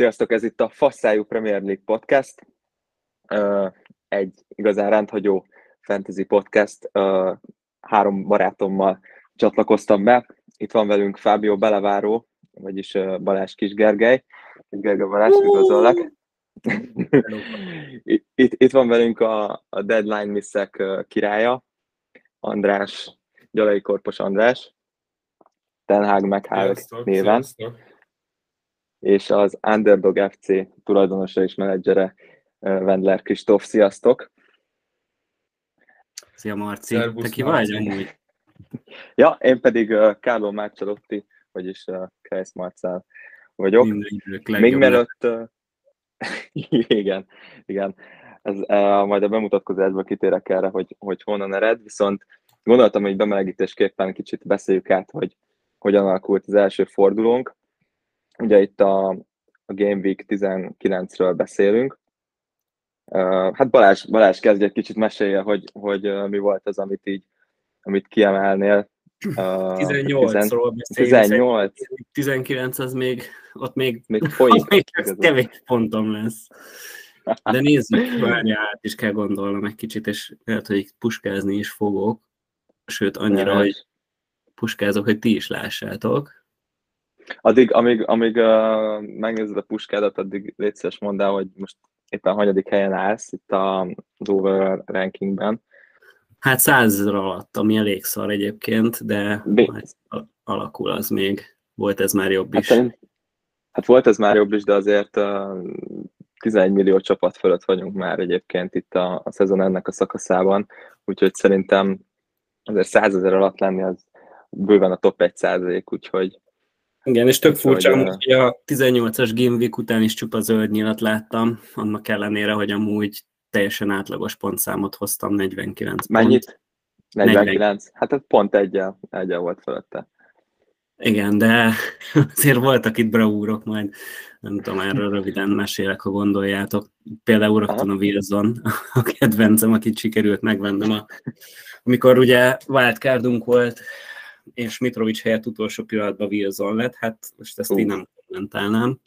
Sziasztok, ez itt a Fasszájú Premier League podcast, egy igazán rendhagyó fantasy podcast. Három barátommal csatlakoztam be. Itt van velünk Fábio Beleváró, vagyis Balázs Kisgergely. Gergely Balázs, üdvözöllek. itt, itt van velünk a, a Deadline Missek királya, András, Gyalai Korpos András, Tenhág Meghálg néven. Sziasztok és az Underdog FC tulajdonosa és menedzsere Wendler Kristóf. Sziasztok! Szia Marci! Szerbusz, Te ki vagy amúgy? Ja, én pedig uh, Kárló Márcsalotti, vagyis uh, Kreis Marcel vagyok. Még mielőtt... Uh, igen, igen. Ez, uh, majd a bemutatkozásban kitérek erre, hogy, hogy honnan ered, viszont gondoltam, hogy bemelegítésképpen kicsit beszéljük át, hogy hogyan alakult az első fordulónk. Ugye itt a, a Game Week 19-ről beszélünk. Hát Balázs, Balázs kezdj egy kicsit mesélje, hogy, hogy mi volt az, amit így, amit kiemelnél. Uh, 18-ról 18. 19 az még, ott még, még folyik. még kevés pontom lesz. De nézzük, várjál, át is kell gondolnom egy kicsit, és lehet, hogy puskázni is fogok. Sőt, annyira, hogy puskázok, hogy ti is lássátok. Addig, amíg, amíg uh, megnézed a puskádat, addig légy szíves mondd el, hogy most éppen hanyadik helyen állsz itt a, az over rankingben. Hát százezer alatt, ami elég szar egyébként, de hát alakul az még. Volt ez már jobb is. Hát, hát volt ez már jobb is, de azért uh, 11 millió csapat fölött vagyunk már egyébként itt a, a szezon ennek a szakaszában, úgyhogy szerintem azért százezer alatt lenni az bőven a top 1 százalék, úgyhogy igen, és tök furcsa, hogy a 18-as Game Week után is csupa zöld nyilat láttam, annak ellenére, hogy amúgy teljesen átlagos pontszámot hoztam, 49 Mennyit? Pont. 49? 40. Hát ez pont egyel, egyel volt felette. Igen, de azért voltak itt bravúrok, majd nem tudom, erről röviden mesélek, ha gondoljátok. Például rögtön a Wilson, a kedvencem, akit sikerült megvennem, a, amikor ugye wildcardunk volt, és Mitrovic helyett utolsó pillanatban Wilson lett, hát most ezt uh. én nem kommentálnám.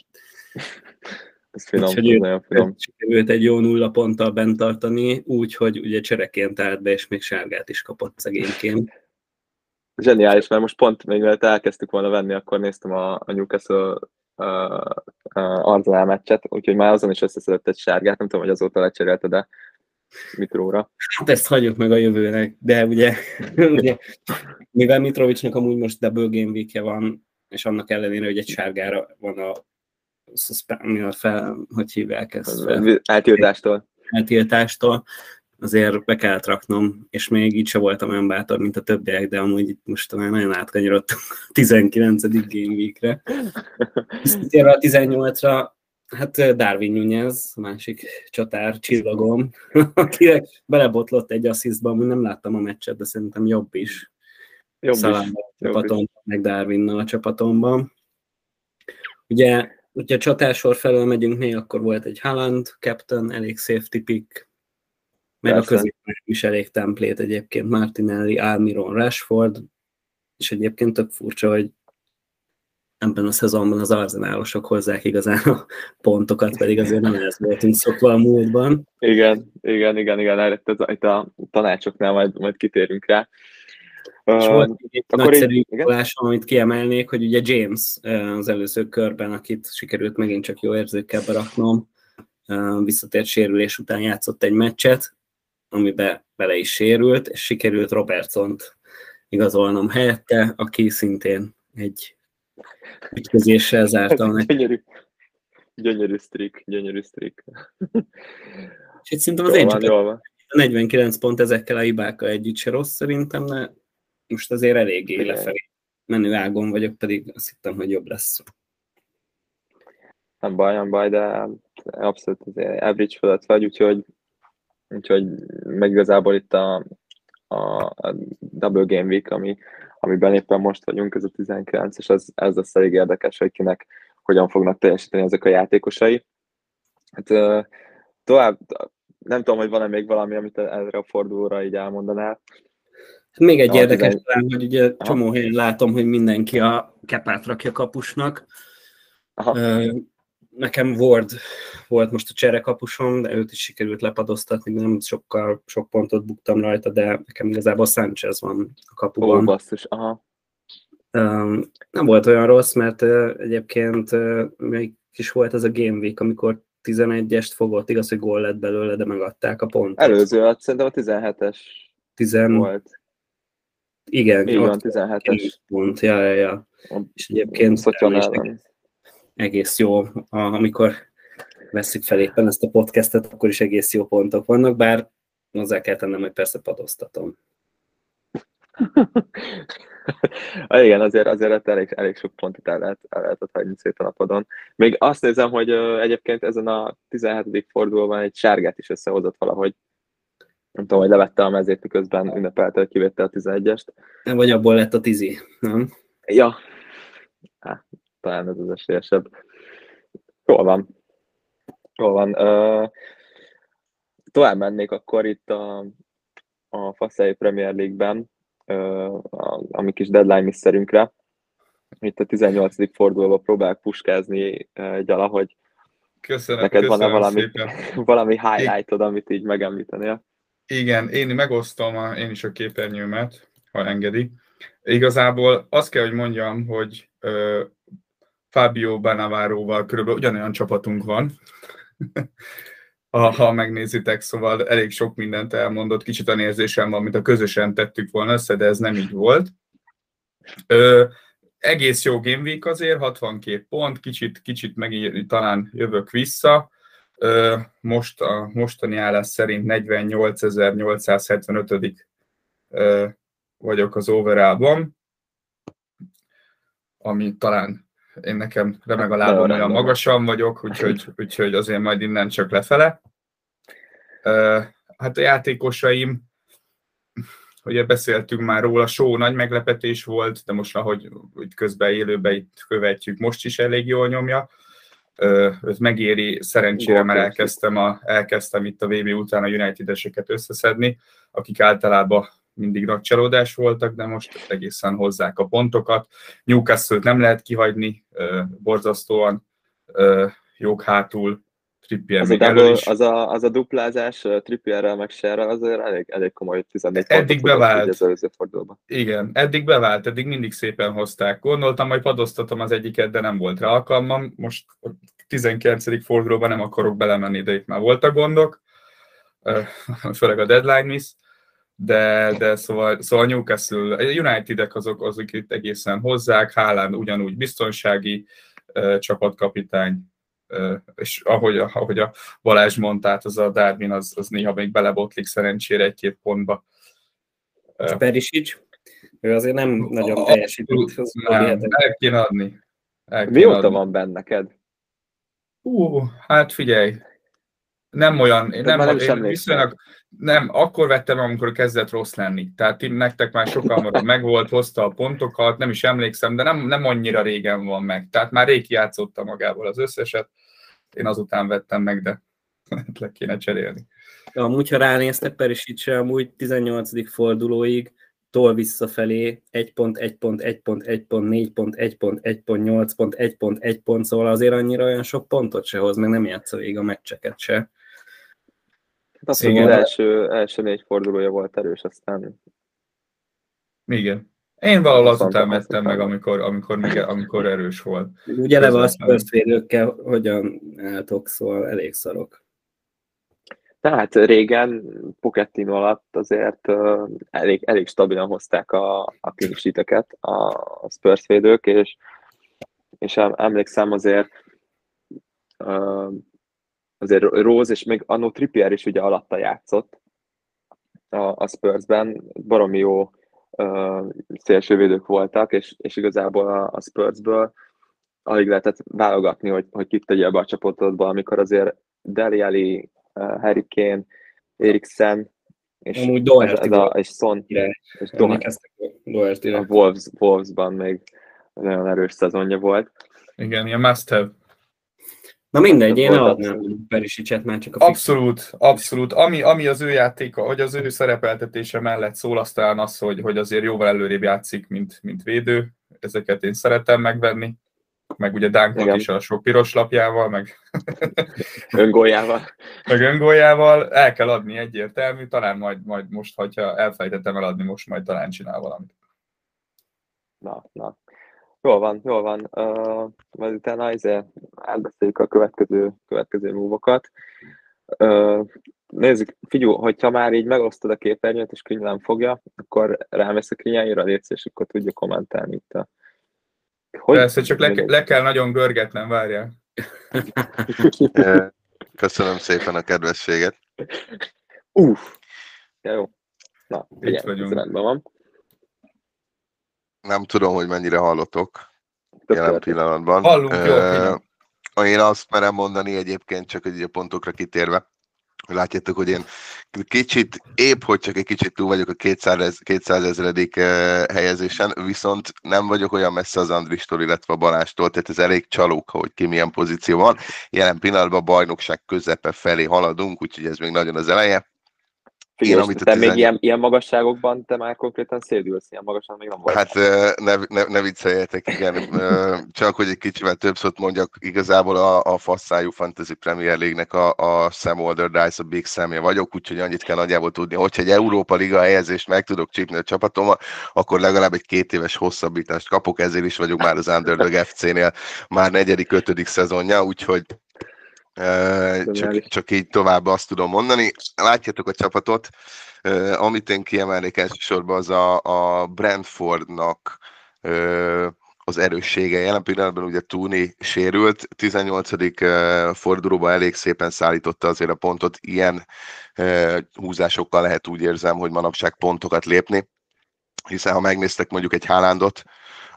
Ez finom, Úgyhogy ő, nagyon finom. Sikerült egy jó nulla ponttal bent tartani, úgyhogy ugye csereként állt be, és még sárgát is kapott szegényként. Zseniális, mert most pont még mielőtt elkezdtük volna venni, akkor néztem a, a Newcastle Arsenal meccset, úgyhogy már azon is összeszedett egy sárgát, nem tudom, hogy azóta lecserélte, de Mitróra. Hát ezt hagyjuk meg a jövőnek, de ugye, ugye mivel Mitrovicsnak amúgy most double game week van, és annak ellenére, hogy egy sárgára van a, a fel, hogy hívják ezt? Fel, eltiltástól. Eltiltástól, azért be kellett raknom, és még így se voltam olyan bátor, mint a többiek, de amúgy itt most már nagyon átkanyarodtunk a 19. game weekre. A 18-ra, Hát Darwin Nunez, a másik csatár, csillagom, aki belebotlott egy asszisztba, amúgy nem láttam a meccset, de szerintem jobb is. Jobb Szalám is. A csapatom, meg Darwinnal a csapatomban. Ugye, hogyha csatásor felől megyünk még, akkor volt egy Haaland, Captain, elég safety pick, meg Persze. a középen is elég templét egyébként, Martinelli, Almiron, Rashford, és egyébként tök furcsa, hogy ebben a szezonban az arzenálosok hozzák igazán a pontokat, pedig azért nem ez voltunk szokva a múltban. Igen, igen, igen, igen, itt a tanácsoknál majd, majd kitérünk rá. És volt egy uh, nagyszerű volásom, amit kiemelnék, hogy ugye James az előző körben, akit sikerült megint csak jó érzőkkel beraknom, visszatért sérülés után játszott egy meccset, amiben bele is sérült, és sikerült Robertsont igazolnom helyette, aki szintén egy ütközéssel zártam neki. Gyönyörű, gyönyörű streak, gyönyörű streak. És szerintem az én csak 49 pont ezekkel a hibákkal együtt se rossz szerintem, de most azért eléggé Igen. lefelé menő ágon vagyok, pedig azt hittem, hogy jobb lesz. Nem baj, nem baj, de abszolút azért average fölött vagy, úgyhogy, úgyhogy meg igazából itt a, a, a Double Game Week, ami, amiben éppen most vagyunk, ez a 19, és ez, ez lesz elég érdekes, hogy kinek hogyan fognak teljesíteni ezek a játékosai. Hát tovább, nem tudom, hogy van-e még valami, amit erre a fordulóra így elmondanál. Még egy érdekes talán, hogy ugye csomó helyen látom, hogy mindenki a kepát rakja kapusnak. Aha. Nekem Ward volt most a cserekapusom, de őt is sikerült lepadoztatni, nem sokkal, sok pontot buktam rajta, de nekem igazából Sanchez van a kapuban. Ó, basszus, aha. Um, nem volt olyan rossz, mert uh, egyébként uh, még is volt ez a Game Week, amikor 11-est fogott, igaz, hogy gól lett belőle, de megadták a pontot. Előző, hát szerintem a 17-es Tizen... volt. Igen, Igen, van, 17-es. Pont, ja, ja, ja. És egyébként egész, jó, amikor veszük fel éppen ezt a podcastet, akkor is egész jó pontok vannak, bár hozzá kell tennem, hogy persze padoztatom. Igen, azért, azért elég, elég sok pontot el, lehet, el lehetett hagyni szét a napadon. Még azt nézem, hogy egyébként ezen a 17. fordulóban egy sárgát is összehozott valahogy. Nem tudom, hogy levette a mezét, miközben ünnepelte, hogy kivette a 11-est. Nem, vagy abból lett a tizi, nem? Ja. Há, talán ez az esélyesebb. Jól van. Jól van. Uh, tovább mennék akkor itt a, a Faszei Premier League-ben a, a mi kis deadline miszerünkre. Itt a 18. fordulóban próbálok puskázni gyala, hogy köszönöm, neked van-e valami, valami highlightod, amit így megemlítenél? Igen, én megosztom a, én is a képernyőmet, ha engedi. Igazából azt kell, hogy mondjam, hogy uh, Fábio Banaváróval körülbelül ugyanolyan csapatunk van, ha, ha megnézitek, szóval elég sok mindent elmondott, kicsit a érzésem van, mint a közösen tettük volna össze, de ez nem így volt. Ö, egész jó Game Week azért, 62 pont, kicsit, kicsit meg talán jövök vissza. Ö, most a mostani állás szerint 48.875 vagyok az overallban, ami talán én nekem remeg a lábam, olyan magasan vagyok, úgyhogy, úgyhogy azért majd innen csak lefele. Hát a játékosaim, ugye beszéltünk már róla, show nagy meglepetés volt, de most ahogy hogy közben élőben itt követjük, most is elég jól nyomja. Őt megéri, szerencsére, mert elkezdtem, a, elkezdtem itt a VB után a United-eseket összeszedni, akik általában mindig nagy csalódás voltak, de most egészen hozzák a pontokat. newcastle nem lehet kihagyni, borzasztóan jók hátul, Trippier az, a double, az, a, az a duplázás Trippierrel meg Sherrel azért elég, elég komoly 14 Eddig bevált. Az előző fordulóban. Igen, eddig bevált, eddig mindig szépen hozták. Gondoltam, hogy padoztatom az egyiket, de nem volt rá alkalmam. Most a 19. fordulóban nem akarok belemenni, de itt már voltak gondok. Főleg a deadline miss de, de szóval, szóval Newcastle, a United-ek azok, azok itt egészen hozzák, Haaland ugyanúgy biztonsági uh, csapatkapitány, uh, és ahogy, ahogy a Balázs mondta, hát az a Darwin az, az néha még belebotlik szerencsére egy-két pontba. Uh, Perisic? Ő azért nem nagyon teljesített. Nem, el kéne adni. El kéne Mióta adni. van benne neked? Ú, hát figyelj, nem olyan, én nem, nem én viszonylag, nem, akkor vettem, amikor kezdett rossz lenni. Tehát ti, nektek már sokan megvolt, hozta a pontokat, nem is emlékszem, de nem, nem annyira régen van meg. Tehát már rég játszotta magával az összeset. Én azután vettem meg, de le kéne cserélni. Amúgy, ha ránéztek Perisicsre, amúgy 18. fordulóig tol visszafelé 1 pont, 1 pont, 1 pont, 1 pont, 4 pont, 1 pont, 1 pont, 8 pont, 1 pont, 1 pont, szóval azért annyira olyan sok pontot se hoz, meg nem játsza végig a meccseket se. Hát azt az első, első négy fordulója volt erős, aztán... Igen. Én valahol azután vettem meg, amikor, amikor, még, amikor erős volt. Ugye eleve a Spurs védőkkel hogyan álltok, szóval elég szarok. Tehát régen Pochettino alatt azért uh, elég, elég stabilan hozták a, a clean a, a Spurs védők, és, és emlékszem azért uh, azért Rose és még Anno Trippier is ugye alatta játszott a, a Spursben, baromi jó uh, szélsővédők voltak, és, és igazából a, a Spursből alig lehetett válogatni, hogy, hogy kit tegye be a csapatodba, amikor azért Deli Ali, uh, Harry Kane, Eriksen, és, Amúgy ez, ez a, és Son, és Doherty, a Wolves, Wolvesban még nagyon erős szezonja volt. Igen, ilyen must have. Na mindegy, én adnám Perisicset már csak a Abszolút, abszolút. Ami, ami az ő játéka, hogy az ő szerepeltetése mellett szól, aztán az, hogy, hogy azért jóval előrébb játszik, mint, mint védő. Ezeket én szeretem megvenni. meg ugye Dunkot is a sok piros lapjával, meg öngóljával. meg öngóljával, el kell adni egyértelmű, talán majd, majd most, hogyha elfejtettem eladni, most majd talán csinál valamit. Na, na. Jól van, jól van. Uh, majd utána elbeszéljük a következő, következő múvokat. Uh, nézzük, figyelj, hogyha már így megosztod a képernyőt, és könnyűen fogja, akkor rámész a kényelmére, létsz, és akkor tudja kommentálni itt a... Hogy? Persze, csak le, le kell nagyon görgetnem, várjál. Köszönöm szépen a kedvességet. Uff, ja, jó. Na, itt vagyunk. rendben van. Nem tudom, hogy mennyire hallotok Tök jelen pillanatban. Hallunk, jó, Én azt merem mondani egyébként, csak egy a pontokra kitérve, Látjátok, hogy én kicsit, épp hogy csak egy kicsit túl vagyok a 200, 200 ezredik helyezésen, viszont nem vagyok olyan messze az Andristól, illetve a Balástól, tehát ez elég csalók, hogy ki milyen pozíció van. Jelen pillanatban a bajnokság közepe felé haladunk, úgyhogy ez még nagyon az eleje. Figyelj, én, amit te tizen... még ilyen, ilyen magasságokban te már konkrétan szédülsz, ilyen magasan még nem vagy. Hát ne, ne, ne vicceljetek, igen. Csak hogy egy kicsivel több szót mondjak, igazából a, a fasszájú Fantasy Premier League-nek a, a Sam Alderdice, a Big Samje vagyok, úgyhogy annyit kell nagyjából tudni, hogyha egy Európa Liga helyezést meg tudok csípni a csapatommal, akkor legalább egy két éves hosszabbítást kapok, ezért is vagyok már az Underdog FC-nél már negyedik, ötödik szezonja, úgyhogy csak, csak így tovább azt tudom mondani. Látjátok a csapatot, amit én kiemelnék elsősorban az a, a Brentfordnak az erőssége. Jelen pillanatban ugye Tuni sérült, 18. fordulóban elég szépen szállította azért a pontot, ilyen húzásokkal lehet úgy érzem, hogy manapság pontokat lépni, hiszen ha megnéztek mondjuk egy Hálándot,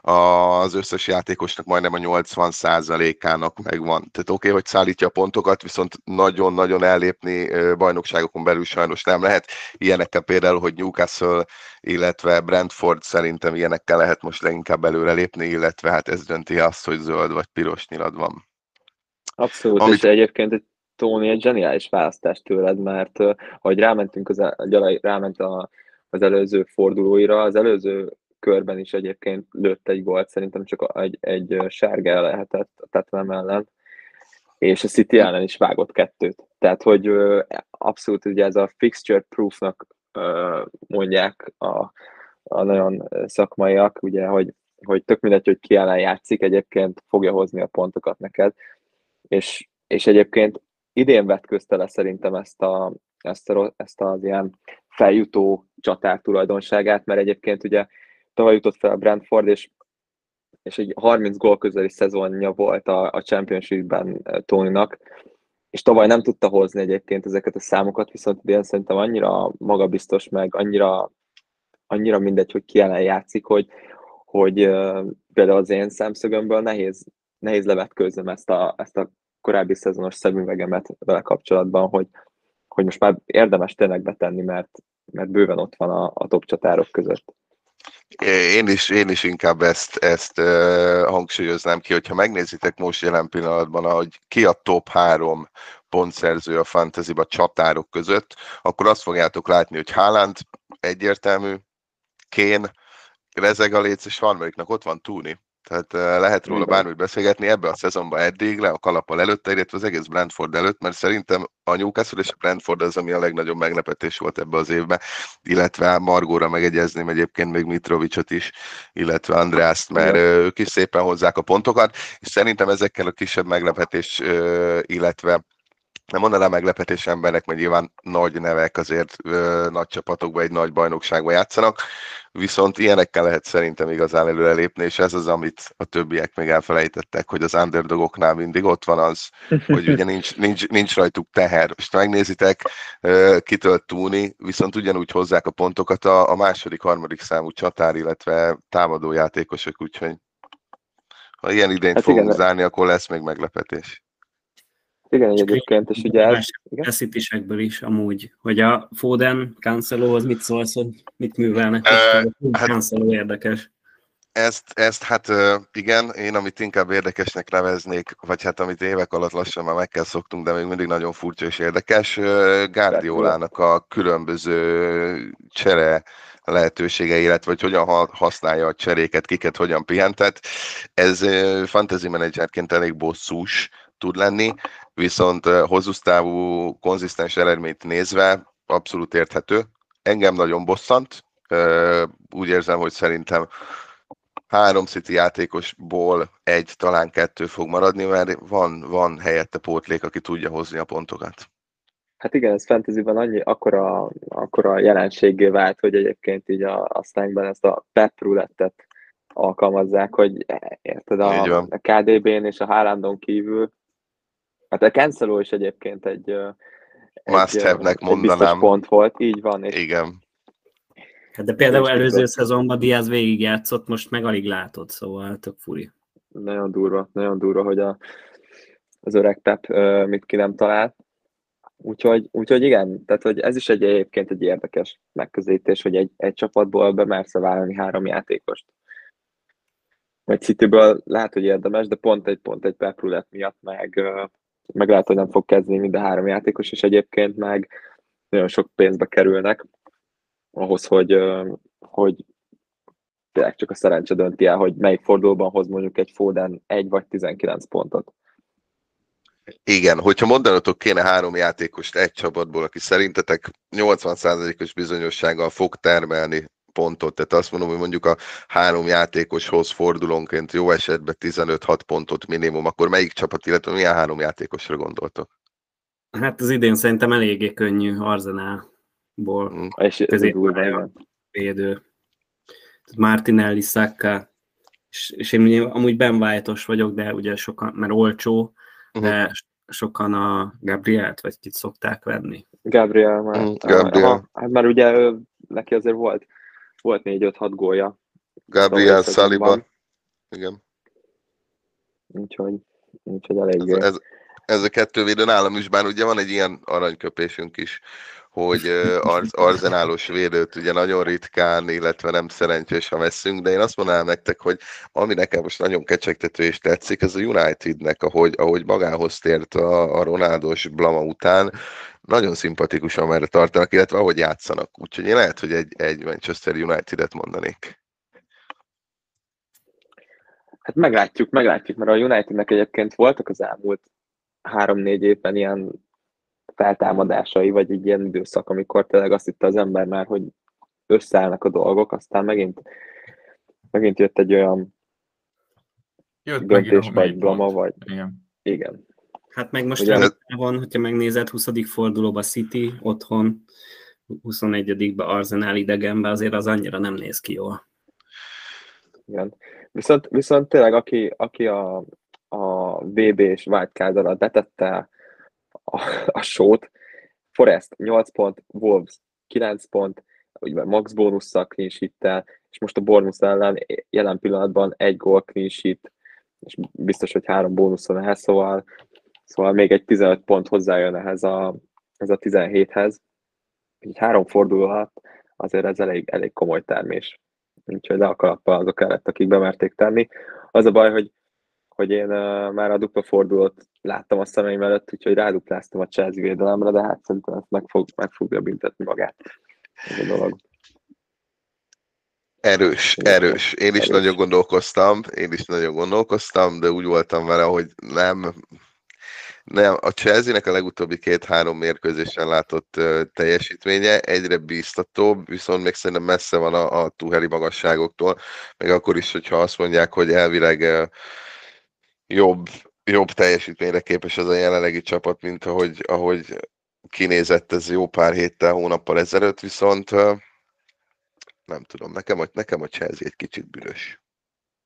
az összes játékosnak majdnem a 80%-ának megvan. Tehát oké, okay, hogy szállítja a pontokat, viszont nagyon-nagyon ellépni bajnokságokon belül sajnos nem lehet. Ilyenekkel például, hogy Newcastle, illetve Brentford szerintem ilyenekkel lehet most leginkább előrelépni, illetve hát ez dönti azt, hogy zöld vagy piros nyilad van. Abszolút, Amit... és egyébként egy Tony egy zseniális választás tőled, mert ahogy rámentünk, az, ráment a, az előző fordulóira, az előző körben is egyébként lőtt egy gólt, szerintem csak egy, egy sárga lehetett a Tottenham ellen, és a City ellen is vágott kettőt. Tehát, hogy abszolút ugye ez a fixture proofnak mondják a, a nagyon szakmaiak, ugye, hogy, hogy tök mindegy, hogy ki ellen játszik, egyébként fogja hozni a pontokat neked, és, és egyébként idén vetközte le szerintem ezt, a, ezt, a, ezt az ilyen feljutó csatár tulajdonságát, mert egyébként ugye tavaly jutott fel a Brentford, és, és egy 30 gól közeli szezonja volt a, a Championship-ben Tonynak, és tavaly nem tudta hozni egyébként ezeket a számokat, viszont idén szerintem annyira magabiztos, meg annyira, annyira mindegy, hogy ki ellen játszik, hogy, hogy uh, például az én szemszögömből nehéz, nehéz levetkőzzem ezt a, ezt a korábbi szezonos szemüvegemet vele kapcsolatban, hogy, hogy most már érdemes tényleg betenni, mert, mert bőven ott van a, a top csatárok között. Én is, én is inkább ezt, ezt hangsúlyoznám ki, hogyha megnézitek most jelen pillanatban, hogy ki a top három pontszerző a fantasyba csatárok között, akkor azt fogjátok látni, hogy Haaland egyértelmű, Kén, Rezeg a léc, és harmadiknak ott van Túni. Tehát lehet róla bármit beszélgetni ebbe a szezonban eddig, le a kalappal előtte, illetve az egész Brentford előtt, mert szerintem a Newcastle és a Brentford az, ami a legnagyobb meglepetés volt ebbe az évben, illetve Margóra megegyezném egyébként még Mitrovicsot is, illetve Andreaszt, mert Igen. ők is szépen hozzák a pontokat, és szerintem ezekkel a kisebb meglepetés, illetve nem mondanám meglepetés embernek, mert nyilván nagy nevek azért ö, nagy csapatokban, egy nagy bajnokságban játszanak, viszont ilyenekkel lehet szerintem igazán előrelépni, és ez az, amit a többiek még elfelejtettek, hogy az underdogoknál mindig ott van az, hogy ugye nincs, nincs, nincs rajtuk teher. Most megnézitek, ö, kitől túni, viszont ugyanúgy hozzák a pontokat a, a második, harmadik számú csatár, illetve támadó játékosok, úgyhogy ha ilyen idényt hát fogunk igen, zárni, akkor lesz még meglepetés. Igen, egyébként, és ugye ez... Feszítésekből is amúgy, hogy a Foden, Cancelóhoz mit szólsz, hogy mit művelnek, uh, hát, Cancelo érdekes. Ezt, ezt hát igen, én amit inkább érdekesnek neveznék, vagy hát amit évek alatt lassan már meg kell szoktunk, de még mindig nagyon furcsa és érdekes, Guardiolának a különböző csere lehetősége, illetve hogy hogyan használja a cseréket, kiket hogyan pihentet. Ez fantasy menedzserként elég bosszús tud lenni, viszont hosszú konzisztens eredményt nézve abszolút érthető. Engem nagyon bosszant, úgy érzem, hogy szerintem három City játékosból egy, talán kettő fog maradni, mert van, van helyette pótlék, aki tudja hozni a pontokat. Hát igen, ez fantasyban annyi, akkora, akkora jelenséggé vált, hogy egyébként így a, a Snankben ezt a pep roulettet alkalmazzák, hogy érted, a, a KDB-n és a Haalandon kívül, hát a Cancelo is egyébként egy, egy, Must have-nek mondanám. pont volt, így van. És igen. Hát de például előző szezonban Diaz végigjátszott, most meg alig látod, szóval tök furi. Nagyon durva, nagyon durva, hogy a, az öreg Pep mit ki nem talált. Úgyhogy, úgyhogy igen, tehát hogy ez is egy egyébként egy érdekes megközelítés, hogy egy, egy csapatból bemersz vállalni három játékost. Vagy Cityből lehet, hogy érdemes, de pont egy pont egy Pep miatt meg, meg lehet, hogy nem fog kezdeni mind a három játékos, és egyébként meg nagyon sok pénzbe kerülnek ahhoz, hogy, hogy tényleg csak a szerencse dönti el, hogy melyik fordulóban hoz mondjuk egy Foden egy vagy 19 pontot. Igen, hogyha mondanotok kéne három játékost egy csapatból, aki szerintetek 80%-os bizonyossággal fog termelni pontot, tehát azt mondom, hogy mondjuk a három játékoshoz fordulónként jó esetben 15-6 pontot minimum, akkor melyik csapat, illetve milyen három játékosra gondoltok? Hát az idén szerintem eléggé könnyű Arzenálból. Mm. És védő. Martinelli, Saka, és, és én amúgy Ben white vagyok, de ugye sokan, mert olcsó, de uh-huh. sokan a Gabrielt vagy kit szokták venni. Gabriel már. Uh, Gabriel. hát már ugye ő, neki azért volt, volt 4-5-6 gólja. Gabriel Sullivan. Igen. Úgyhogy, úgyhogy elég. Ez, ez, ez a kettő védő nálam is, bár ugye van egy ilyen aranyköpésünk is, hogy arz, arzenálos védőt ugye nagyon ritkán, illetve nem szerencsés, ha veszünk, de én azt mondanám nektek, hogy ami nekem most nagyon kecsegtető és tetszik, ez a Unitednek, ahogy, ahogy magához tért a, a Ronaldos blama után, nagyon szimpatikus, amerre tartanak, illetve ahogy játszanak. Úgyhogy én lehet, hogy egy, egy Manchester United-et mondanék. Hát meglátjuk, meglátjuk, mert a Unitednek egyébként voltak az elmúlt három-négy évben ilyen feltámadásai, vagy egy ilyen időszak, amikor tényleg azt hitte az ember már, hogy összeállnak a dolgok, aztán megint, megint jött egy olyan jött döntés, vagy blama, vagy... Igen. igen. Hát meg most van, hogyha megnézed, 20. fordulóba City, otthon, 21-be Arsenal idegenbe, azért az annyira nem néz ki jól. Igen. Viszont, viszont tényleg, aki, aki a, a VB és wildcard alatt betette a, a sót. Forest 8 pont, Wolves 9 pont, ugye max bónusszal clean sheet és most a Bournemouth ellen jelen pillanatban egy gól clean sheet, és biztos, hogy három bónuszon ehhez, szóval, szóval még egy 15 pont hozzájön ehhez a, ez a 17-hez. Így három forduló alatt azért ez elég, elég komoly termés. Úgyhogy le a azok előtt, akik bemerték tenni. Az a baj, hogy hogy én uh, már a dupla fordulót láttam a szemeim előtt, úgyhogy rádupláztam a Chelsea védelemre, de hát szerintem ezt meg, fog, meg fogja büntetni magát ez a dolog. Erős, erős. Én is erős. nagyon gondolkoztam, én is nagyon gondolkoztam, de úgy voltam vele, hogy nem, nem, a Chelsea-nek a legutóbbi két-három mérkőzésen látott uh, teljesítménye egyre bíztatóbb, viszont még szerintem messze van a, a Tuheli magasságoktól, meg akkor is, hogyha azt mondják, hogy elvileg uh, jobb, jobb teljesítményre képes ez a jelenlegi csapat, mint ahogy, ahogy kinézett ez jó pár héttel, hónappal ezelőtt, viszont nem tudom, nekem, nekem a Chelsea egy kicsit büdös.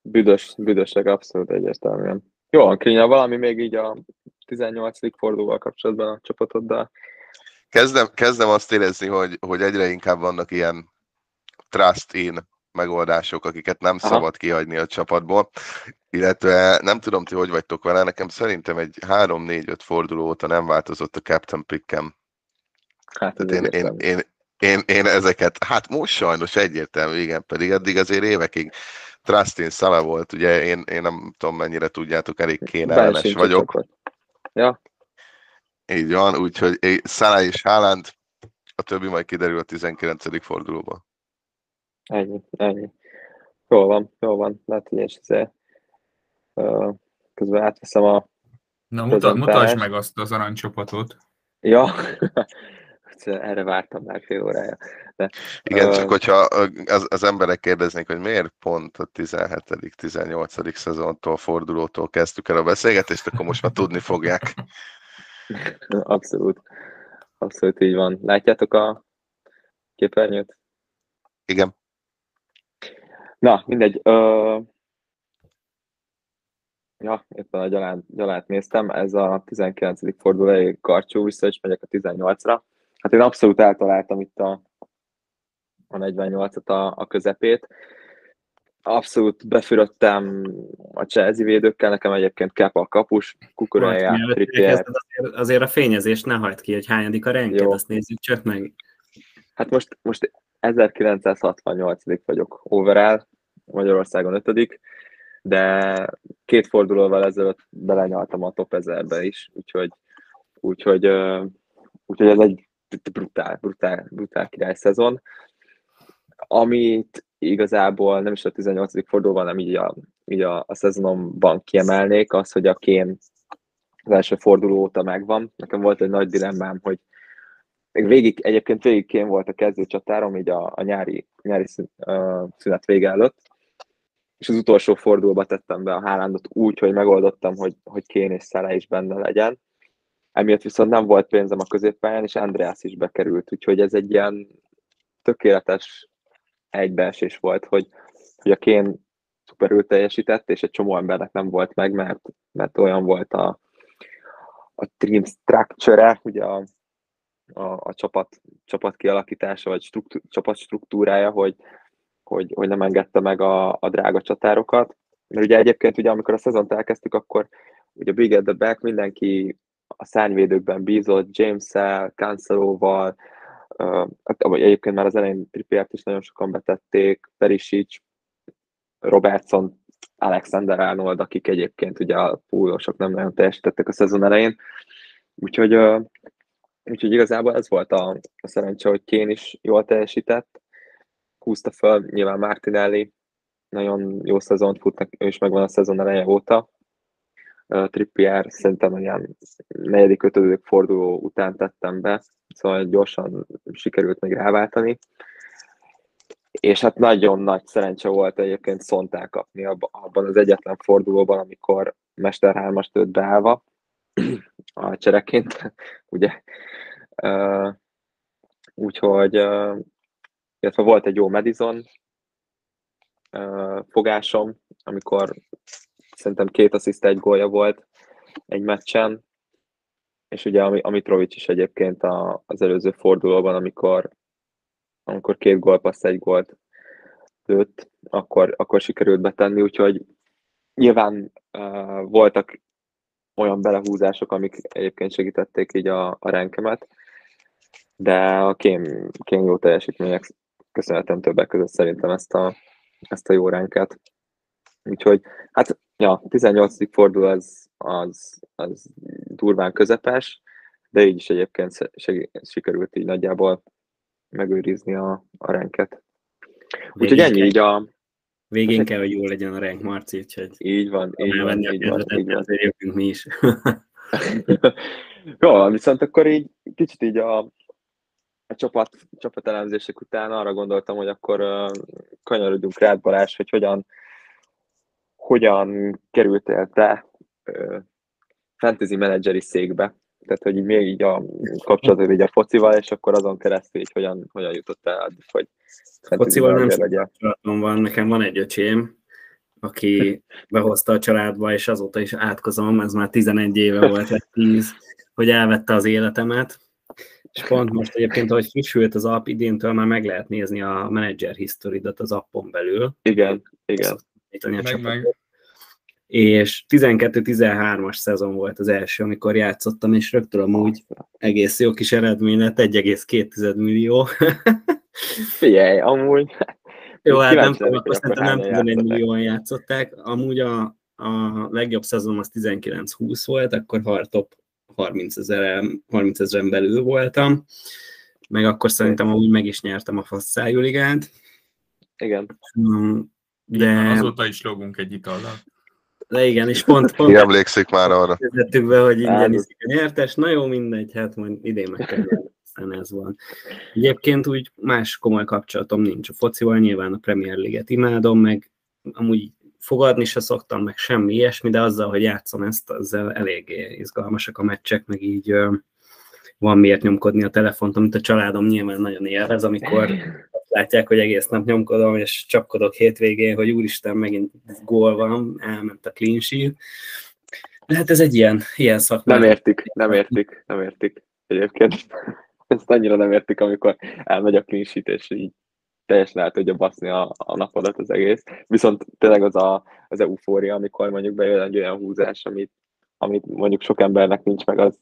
Büdös, büdösek, abszolút egyértelműen. Jó, Krinya, valami még így a 18. fordulóval kapcsolatban a csapatoddal? Kezdem, kezdem azt érezni, hogy, hogy egyre inkább vannak ilyen trust in megoldások, akiket nem Aha. szabad kihagyni a csapatból. Illetve nem tudom, ti hogy vagytok vele, nekem szerintem egy 3-4-5 forduló óta nem változott a Captain Pickem. Hát én, én, én, én, én, ezeket, hát most sajnos egyértelmű, igen, pedig eddig azért évekig Trustin Szala volt, ugye én, én nem tudom mennyire tudjátok, elég kénellenes vagyok. Ja. Így van, úgyhogy Szala és Haaland, a többi majd kiderül a 19. fordulóban. Ennyi, ennyi. Jól van, jól van. Lehet, hogy és azért uh, közben átveszem a Na, muta, mutasd meg azt az aranycsapatot. Ja, erre vártam már fél órája. De, Igen, uh, csak hogyha az, az emberek kérdeznék, hogy miért pont a 17 18 szezontól fordulótól kezdtük el a beszélgetést, akkor most már tudni fogják. Abszolút. Abszolút így van. Látjátok a képernyőt? Igen. Na, mindegy. Uh, ja, éppen a gyalát, gyalát néztem, ez a 19. fordulói karcsú, vissza is megyek a 18-ra. Hát én abszolút eltaláltam itt a, a 48-at a, a közepét. Abszolút befürödtem a Chelsea védőkkel, nekem egyébként Kepa a kapus, kukurája, Azért, azért a fényezést ne hagyd ki, hogy hányadik a renked, azt nézzük csak meg. Hát most, most 1968 vagyok overall, Magyarországon ötödik, de két fordulóval ezelőtt belenyaltam a top 1000-be is, úgyhogy, úgyhogy, úgyhogy ez egy brutál, brutál, brutál király szezon, amit igazából nem is a 18. fordulóban, hanem így a, így a, a szezonomban kiemelnék, az, hogy a Kén az első forduló óta megvan. Nekem volt egy nagy dilemmám, hogy végig, egyébként végig Kén volt a kezdőcsatárom, így a, a nyári, nyári szünet vége előtt, és az utolsó fordulóba tettem be a Hálandot úgy, hogy megoldottam, hogy, hogy Kén és Szele is benne legyen. Emiatt viszont nem volt pénzem a középpályán, és Andreas is bekerült, úgyhogy ez egy ilyen tökéletes egybeesés volt, hogy, hogy a Kén szuperül teljesített, és egy csomó embernek nem volt meg, mert, mert olyan volt a, a team structure ugye a, a, a csapat, csapat kialakítása, vagy struktú, csapat struktúrája, hogy, hogy, hogy nem engedte meg a, a drága csatárokat. Mert ugye egyébként, ugye, amikor a szezont elkezdtük, akkor ugye Big at the Back mindenki a szárnyvédőkben bízott, James-el, Cancelóval, uh, egyébként már az elején Trippiert is nagyon sokan betették, Perisic, Robertson, Alexander Arnold, akik egyébként ugye a púlosok nem nagyon teljesítettek a szezon elején. Úgyhogy, uh, úgyhogy igazából ez volt a, a szerencse, hogy Kén is jól teljesített, húzta fel, nyilván Martinelli nagyon jó szezont futnak, ő is megvan a szezon eleje óta. Trippier szerintem olyan negyedik, ötödik forduló után tettem be, szóval gyorsan sikerült még ráváltani. És hát nagyon nagy szerencse volt egyébként Szontál kapni abban az egyetlen fordulóban, amikor Mester 3-as tőtt beállva a csereként, ugye. Úgyhogy illetve volt egy jó Madison fogásom, amikor szerintem két assziszt, egy gólja volt egy meccsen, és ugye a Mitrovic is egyébként a, az előző fordulóban, amikor, amikor két gólpassz, egy gólt lőtt, akkor, akkor sikerült betenni, úgyhogy nyilván uh, voltak olyan belehúzások, amik egyébként segítették így a, a renkemet, de a kém, kém jó teljesítmények köszönhetem többek között szerintem ezt a, ezt a jó ránkát. Úgyhogy, hát, ja, 18. forduló az, az, az durván közepes, de így is egyébként sikerült így nagyjából megőrizni a, a renket. Úgyhogy ennyi így a... Végén kell, hogy jó legyen a renk, Marci, úgyhogy... Így van, így van, így van, így van. Azért jövünk mi is. jó, viszont akkor így kicsit így a, a csapat, csapatelemzések után arra gondoltam, hogy akkor uh, kanyarodjunk rád Balázs, hogy hogyan, hogyan kerültél te uh, fantasy menedzseri székbe. Tehát, hogy még így a kapcsolatod így a focival, és akkor azon keresztül így hogyan, hogyan jutottál addig, hogy focival nem kapcsolatom van, nekem van egy öcsém, aki behozta a családba, és azóta is átkozom, ez már 11 éve volt, vagy 10, hogy elvette az életemet, és pont most egyébként, ahogy frissült az app, idéntől már meg lehet nézni a manager historidat az appon belül. Igen, igen. Meg, meg. És 12-13-as szezon volt az első, amikor játszottam, és rögtön amúgy egész jó kis eredmény lett, 1,2 millió. Figyelj, amúgy... Jó, hát nem tudom, akkor szerintem nem 11 millióan játszották. Amúgy a, a legjobb szezon az 19-20 volt, akkor top 30 ezeren, 30 ezeren belül voltam, meg akkor szerintem úgy meg is nyertem a Fasszájú ligát. Igen. Um, de... Azóta is logunk egy itallal. De igen, és pont, pont emlékszik már arra. Vezettük be, hogy ingyen iszik a nyertes, na jó, mindegy, hát majd idén meg kell aztán ez van. Egyébként úgy más komoly kapcsolatom nincs a focival, nyilván a Premier League-et imádom, meg amúgy fogadni se szoktam, meg semmi ilyesmi, de azzal, hogy játszom ezt, azzal eléggé izgalmasak a meccsek, meg így van miért nyomkodni a telefont, amit a családom nyilván nagyon élvez, amikor látják, hogy egész nap nyomkodom, és csapkodok hétvégén, hogy úristen, megint gól van, elment a clean sheet. De hát ez egy ilyen, ilyen szakma. Nem értik, nem értik, nem értik egyébként. Ezt annyira nem értik, amikor elmegy a clean sheet, és így teljesen el tudja baszni a, a napodat az egész. Viszont tényleg az a, az eufória, amikor mondjuk bejön egy olyan húzás, amit, amit mondjuk sok embernek nincs meg, az,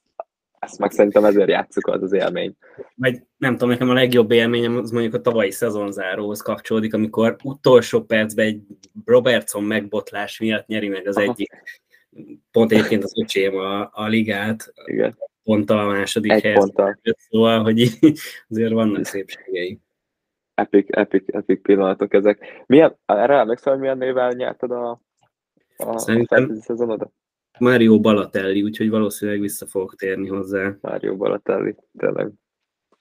ezt meg szerintem ezért játszuk, az az élmény. Vagy nem tudom, nekem a legjobb élményem az mondjuk a tavalyi szezonzáróhoz kapcsolódik, amikor utolsó percben egy Robertson megbotlás miatt nyeri meg az Aha. egyik, pont egyébként az öcsém a, a ligát, Igen. pont a második egy helyet. Szóval, hogy azért vannak szépségei. Epic, epic, epic pillanatok ezek. Milyen, erre emlékszel, hogy milyen nével nyerted a, a Szerintem... szezonodat? Mario Balatelli, úgyhogy valószínűleg vissza fogok térni hozzá. Mario Balatelli, tényleg.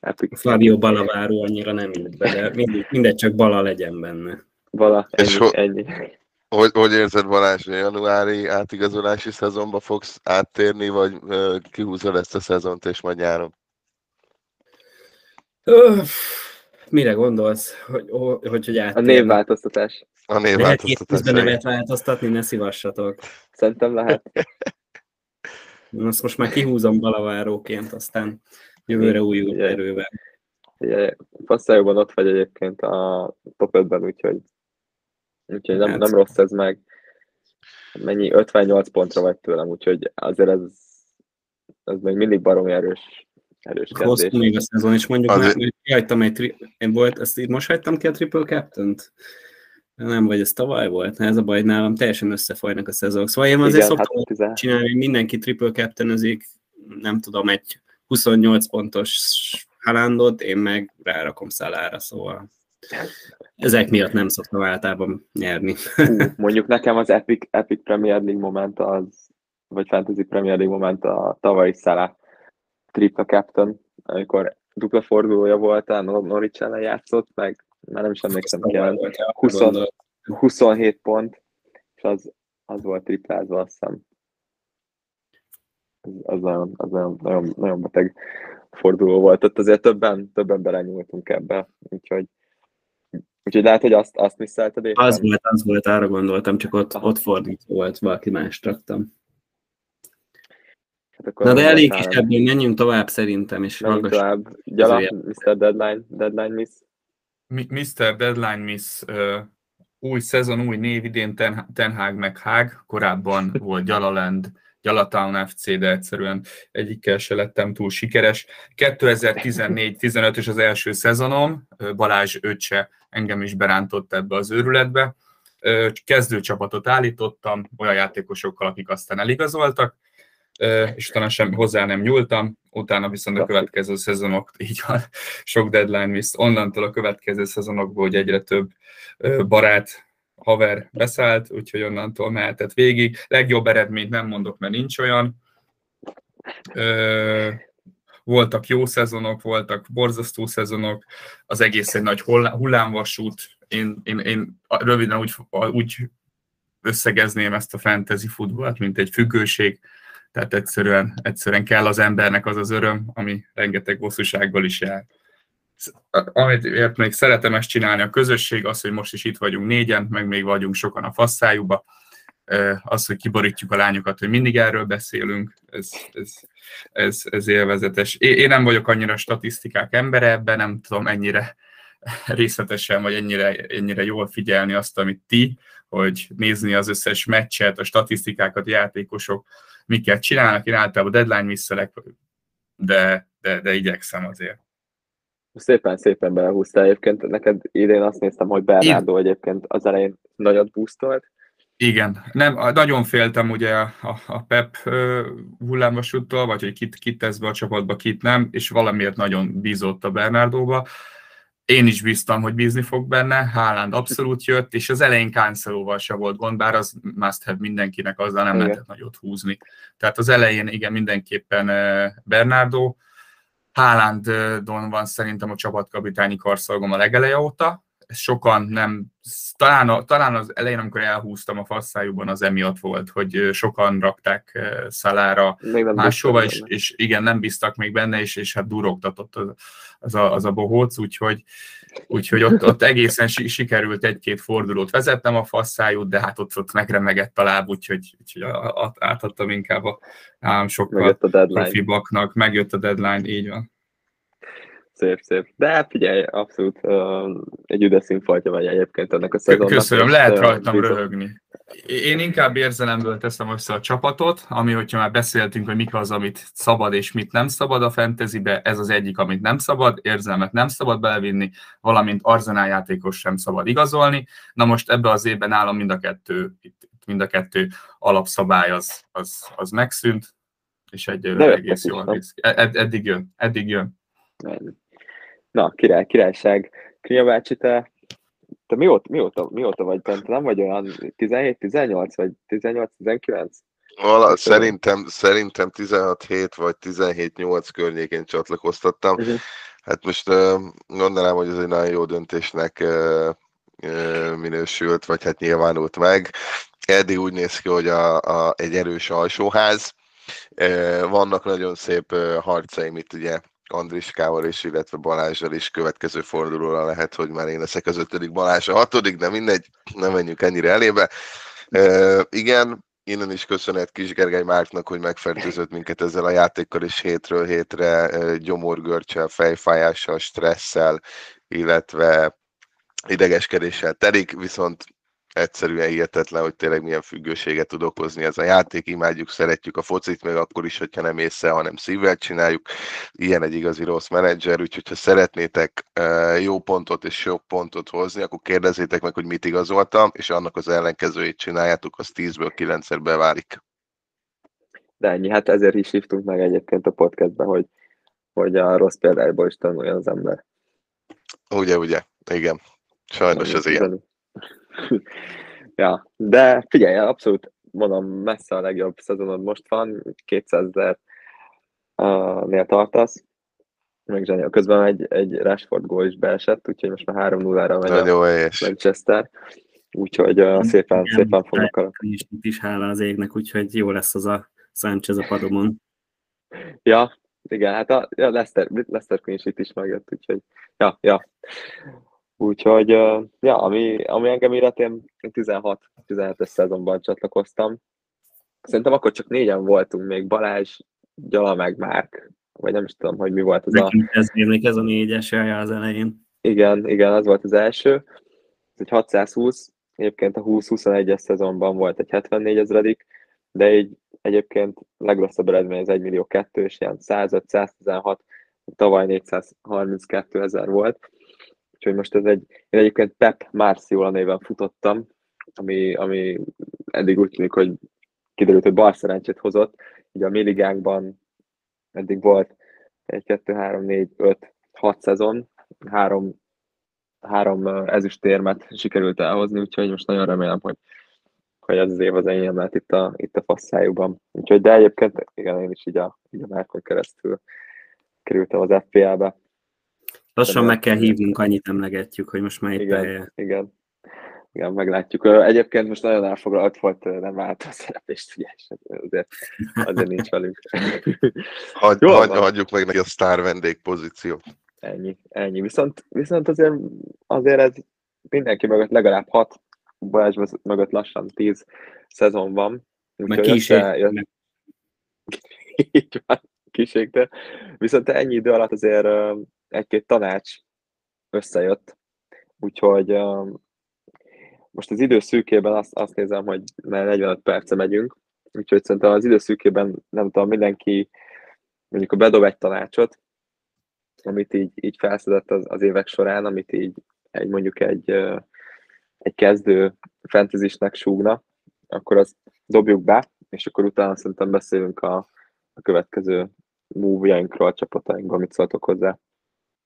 Epic. Flavio Balaváró annyira nem jut be, de mindegy, mindegy csak Bala legyen benne. Bala, ennyi. És ho- ennyi. Hogy, hogy érzed Balázs, hogy januári átigazolási szezonba fogsz áttérni, vagy uh, kihúzod ezt a szezont, és majd nyáron? Öff, mire gondolsz, hogy, hogy, hogy áttérni? A névváltoztatás. A névváltoztatás. Lehet nevet változtatni, ne szívassatok. Szerintem lehet. Azt most már kihúzom balaváróként, aztán jövőre új erővel. Ugye, Passzájóban ott vagy egyébként a top 5-ben, úgyhogy, úgyhogy nem, hát. nem rossz ez meg. Mennyi? 58 pontra vagy tőlem, úgyhogy azért ez, ez még mindig baromi erős erős kezdés. Hosszú még a szezon, és mondjuk Azért... már, hagytam egy, tri- én volt, ezt így most hagytam ki a triple captain-t? Nem, vagy ez tavaly volt? Ez a baj, nálam teljesen összefolynak a szezonok. Szóval én azért Igen, szoktam hát csinálni, hogy mindenki triple captain nem tudom, egy 28 pontos halandot, én meg rárakom szalára, szóval ezek miatt nem szoktam általában nyerni. Hú, mondjuk nekem az Epic, Epic Premier League moment az, vagy Fantasy Premier League moment a tavalyi Salah triple captain, amikor dupla fordulója volt, a Norwich ellen játszott, meg már nem is emlékszem ki, 20, 27 pont, és az, az volt triplázva, azt hiszem. Az, az, nagyon, az nagyon, nagyon, nagyon beteg forduló volt. Ott azért többen, többen belenyúltunk ebbe, úgyhogy Úgyhogy lehet, hogy azt, azt misszelted éppen? Az volt, az volt, arra gondoltam, csak ott, ott fordítva volt, valaki más traktam. Hát akkor Na de elég is ebből, menjünk tovább szerintem, és menjünk tovább. Gyala, Mr. Deadline, Deadline Miss. Mr. Deadline Miss, uh, új szezon, új név idén Ten, Ten Hag meg Hag, korábban volt Gyalaland, Gyalatown FC, de egyszerűen egyikkel se lettem túl sikeres. 2014-15 és az első szezonom, Balázs öccse engem is berántott ebbe az őrületbe. Kezdőcsapatot állítottam, olyan játékosokkal, akik aztán eligazoltak, és talán sem hozzá nem nyúltam, utána viszont a következő szezonok, így van, sok deadline miss, onnantól a következő szezonokból, hogy egyre több barát, haver beszállt, úgyhogy onnantól mehetett végig. Legjobb eredményt nem mondok, mert nincs olyan. voltak jó szezonok, voltak borzasztó szezonok, az egész egy nagy hullámvasút. Én, én, én röviden úgy, úgy összegezném ezt a fantasy futballt, mint egy függőség, tehát egyszerűen, egyszerűen kell az embernek az az öröm, ami rengeteg bosszúsággal is jár. Amit még szeretem ezt csinálni a közösség, az, hogy most is itt vagyunk négyen, meg még vagyunk sokan a fasszájúba, az, hogy kiborítjuk a lányokat, hogy mindig erről beszélünk, ez, ez, ez, ez élvezetes. Én nem vagyok annyira statisztikák embere ebben, nem tudom ennyire részletesen, vagy ennyire, ennyire jól figyelni azt, amit ti, hogy nézni az összes meccset, a statisztikákat, a játékosok, miket csinálnak, én általában deadline visszalek, de, de, de igyekszem azért. Szépen, szépen belehúztál egyébként. Neked idén azt néztem, hogy Bernardo Én... egyébként az elején nagyot boostolt. Igen, nem, nagyon féltem ugye a, a, a Pep hullámvasúttól, vagy hogy kit, kit tesz be a csapatba, kit nem, és valamiért nagyon bízott a Bernardóba, én is bíztam, hogy bízni fog benne, Haaland abszolút jött, és az elején Cancelóval se volt gond, bár az must have mindenkinek, azzal nem igen. lehetett nagyot húzni. Tehát az elején igen, mindenképpen Bernardo, Haalandon van szerintem a csapatkapitányi karszolgom a legeleje óta, ezt sokan nem, talán, a, talán az elején, amikor elhúztam a fasszájúban, az emiatt volt, hogy sokan rakták szalára máshova, és, és igen, nem bíztak még benne, és, és hát durogtatott az, az, a, az a bohóc, úgyhogy, úgyhogy ott, ott egészen sikerült egy-két fordulót vezettem a fasszájút, de hát ott, ott megremegett a láb, úgyhogy, úgyhogy átadtam inkább a, a sokkal profibaknak, megjött a deadline, így van. Szép, szép. De hát figyelj, abszolút uh, egy üdes színfajta vagy egyébként ennek a szezonnak. Köszönöm, lehet rajtam bizony. röhögni. Én inkább érzelemből teszem össze a csapatot, ami, hogyha már beszéltünk, hogy mik az, amit szabad és mit nem szabad a fantasybe, ez az egyik, amit nem szabad, érzelmet nem szabad belevinni, valamint arzenál játékos sem szabad igazolni. Na most ebbe az évben nálam mind a kettő, mind a kettő alapszabály az, az, az megszűnt, és egy egész jó. Ed, eddig jön, eddig jön. Na, király, királyság. Krinya bácsi, te, te mióta, mióta, mióta vagy bent? Nem vagy olyan 17-18 vagy 18-19? Vala, szerintem, szerintem 16-7 vagy 17-8 környékén csatlakoztattam. Uh-huh. Hát most uh, mondanám, hogy ez egy nagyon jó döntésnek uh, uh, minősült, vagy hát nyilvánult meg. Eddig úgy néz ki, hogy a, a, egy erős alsóház. Vannak nagyon szép harcaim itt ugye Andriskával is, illetve Balázsral is következő fordulóra lehet, hogy már én leszek az ötödik, Balázs a hatodik, de mindegy, nem menjünk ennyire elébe. E, igen, innen is köszönet Kis Gergely Márknak, hogy megfertőzött minket ezzel a játékkal, és hétről hétre gyomorgörcsel, fejfájással, stresszel, illetve idegeskedéssel telik, viszont egyszerűen hihetetlen, hogy tényleg milyen függőséget tud okozni ez a játék. Imádjuk, szeretjük a focit, még akkor is, hogyha nem észre, hanem szívvel csináljuk. Ilyen egy igazi rossz menedzser, úgyhogy ha szeretnétek jó pontot és sok pontot hozni, akkor kérdezzétek meg, hogy mit igazoltam, és annak az ellenkezőjét csináljátok, az 10-ből 9-szer beválik. De ennyi, hát ezért is hívtunk meg egyébként a podcastbe, hogy, hogy a rossz példából is tanuljon az ember. Ugye, ugye, igen. Sajnos ez ilyen. ja, de figyelj, abszolút mondom, messze a legjobb szezonod most van, 200 ezer nél tartasz, meg zsenial. Közben egy, egy Rashford gól is beesett, úgyhogy most már 3-0-ra megy Nagyon a Manchester. Úgyhogy uh, szépen, Igen, szépen fognak a... is hála az égnek, úgyhogy jó lesz az a Sánchez a padomon. ja, igen, hát a, a Lester, Lester is megjött, úgyhogy ja, ja. Úgyhogy, ja, ami, ami engem illet, én 16-17-es szezonban csatlakoztam. Szerintem akkor csak négyen voltunk, még Balázs, Gyala meg Márk, vagy nem is tudom, hogy mi volt az Nekünk a... ez még ez a négyes az elején. Igen, igen, az volt az első. Ez egy 620, egyébként a 20-21-es szezonban volt egy 74 ezredik, de így egyébként legrosszabb eredmény az 1 millió 2 és ilyen 105-116, tavaly 432 ezer volt Úgyhogy most ez egy, én egyébként Pep Marciola néven futottam, ami, ami eddig úgy tűnik, hogy kiderült, hogy bal szerencsét hozott. Ugye a milligánkban eddig volt 1, 2, 3, 4, 5, 6 szezon, három, három ezüstérmet sikerült elhozni, úgyhogy most nagyon remélem, hogy, hogy ez az év az enyém lehet itt a, itt a fasszájúban. Úgyhogy, de egyébként igen, én is így a, így a Márkon keresztül kerültem az FPL-be. Lassan meg kell hívnunk, annyit emlegetjük, hogy most már itt igen, igen. Igen, meglátjuk. Egyébként most nagyon elfoglalt volt, nem vált a szereplést, ugye, azért, azért nincs velünk. Hagy, Jó, hagy, hagyjuk meg neki a sztár vendég pozíciót. Ennyi, ennyi. Viszont, viszont azért, azért ez mindenki mögött legalább hat, Balázs mögött lassan tíz szezon van. Meg kiség. Így van, kiségte. Viszont ennyi idő alatt azért egy-két tanács összejött, úgyhogy most az idő szűkében azt, azt nézem, hogy már 45 perce megyünk, úgyhogy szerintem az idő szűkében nem tudom, mindenki mondjuk a bedob egy tanácsot, amit így, így felszedett az, az évek során, amit így egy mondjuk egy, egy kezdő fentezisnek súgna, akkor azt dobjuk be, és akkor utána szerintem beszélünk a, a következő move-jainkról, a csapatainkról, mit szóltok hozzá.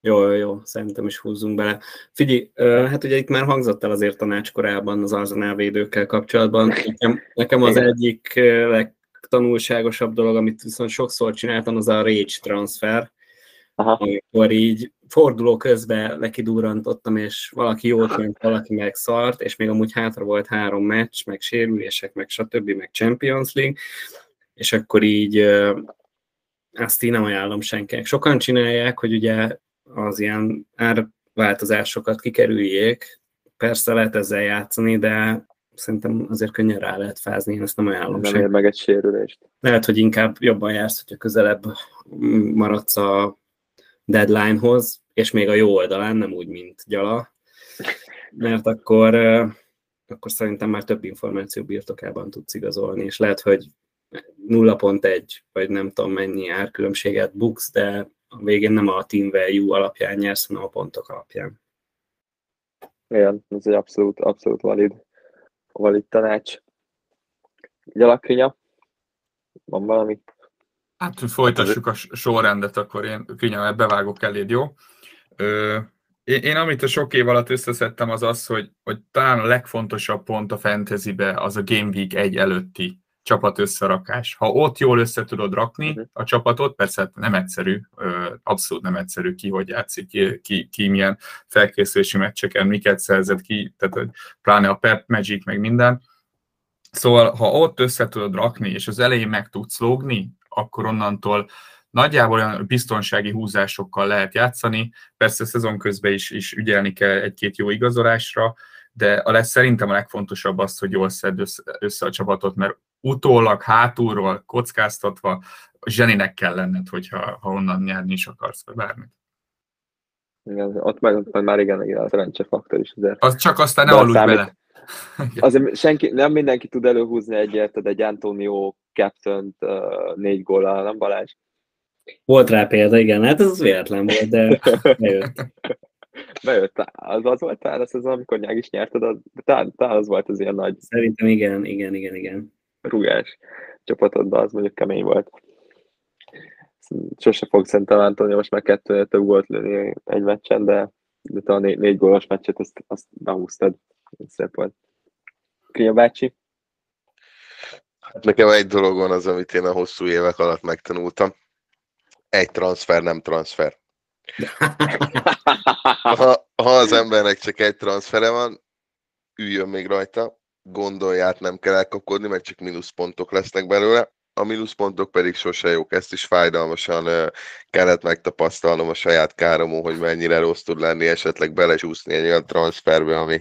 Jó, jó, jó, szerintem is húzzunk bele. Figyelj, hát ugye itt már hangzott el azért tanács korábban az Arsenal védőkkel kapcsolatban. Nekem, nekem az egyik legtanulságosabb dolog, amit viszont sokszor csináltam, az a rage transfer, Aha. amikor így forduló közben lekidurrantottam, és valaki jót ment, valaki meg szart, és még amúgy hátra volt három meccs, meg sérülések, meg stb., meg Champions League, és akkor így ezt így nem ajánlom senkinek. Sokan csinálják, hogy ugye az ilyen árváltozásokat kikerüljék, persze lehet ezzel játszani, de szerintem azért könnyen rá lehet fázni, én ezt nem ajánlom Nem ér meg egy sérülést. Lehet, hogy inkább jobban jársz, hogyha közelebb maradsz a deadlinehoz, és még a jó oldalán, nem úgy, mint Gyala, mert akkor, akkor szerintem már több információ birtokában tudsz igazolni, és lehet, hogy 0.1, vagy nem tudom mennyi árkülönbséget buksz, de a végén nem a team value alapján nyersz, hanem a pontok alapján. Igen, ez egy abszolút, abszolút valid, valid tanács. Gyalakrinya, van valami? Hát, hogy folytassuk a sorrendet, akkor én Krinya, bevágok eléd, jó? Ö, én, én, amit a sok év alatt összeszedtem, az az, hogy, hogy talán a legfontosabb pont a fantasybe az a Game Week egy előtti csapat összerakás. Ha ott jól össze tudod rakni uh-huh. a csapatot, persze hát nem egyszerű, abszolút nem egyszerű ki, hogy játszik, ki, ki, ki milyen felkészülési meccseken, miket szerzett ki, tehát pláne a Pep Magic, meg minden. Szóval, ha ott össze tudod rakni, és az elején meg tudsz lógni, akkor onnantól nagyjából olyan biztonsági húzásokkal lehet játszani. Persze szezon közben is, is ügyelni kell egy-két jó igazolásra, de a lesz, szerintem a legfontosabb az, hogy jól össze, össze a csapatot, mert utólag, hátulról, kockáztatva, zseninek kell lenned, hogyha ha onnan nyerni is akarsz, vagy bármit. Igen, ott meg ott már igen, igen, a szerencsefaktor is azért. Az csak aztán ne aludj bele. Azért senki, nem mindenki tud előhúzni egyet, de egy Antonio captain uh, négy góllal, nem Balázs? Volt rá példa, igen, hát ez véletlen volt, de bejött. bejött. Az az volt talán az, amikor nyág is nyerted, az, talán, talán az volt az ilyen nagy... Szerintem igen, igen, igen, igen rugás csapatodban, az mondjuk kemény volt. Sose fog szerintem Antonio most már kettő több gólt lőni egy meccsen, de, de a négy, négy gólos meccset azt, azt behúztad. Szép volt. Krinya bácsi? Hát nekem egy dolog van az, amit én a hosszú évek alatt megtanultam. Egy transfer nem transfer. ha, ha az embernek csak egy transfere van, üljön még rajta, gondolját nem kell elkapkodni, mert csak mínuszpontok lesznek belőle. A mínuszpontok pedig sose jók, ezt is fájdalmasan kellett megtapasztalnom a saját káromon, hogy mennyire rossz tud lenni, esetleg belezsúszni egy olyan transferbe, ami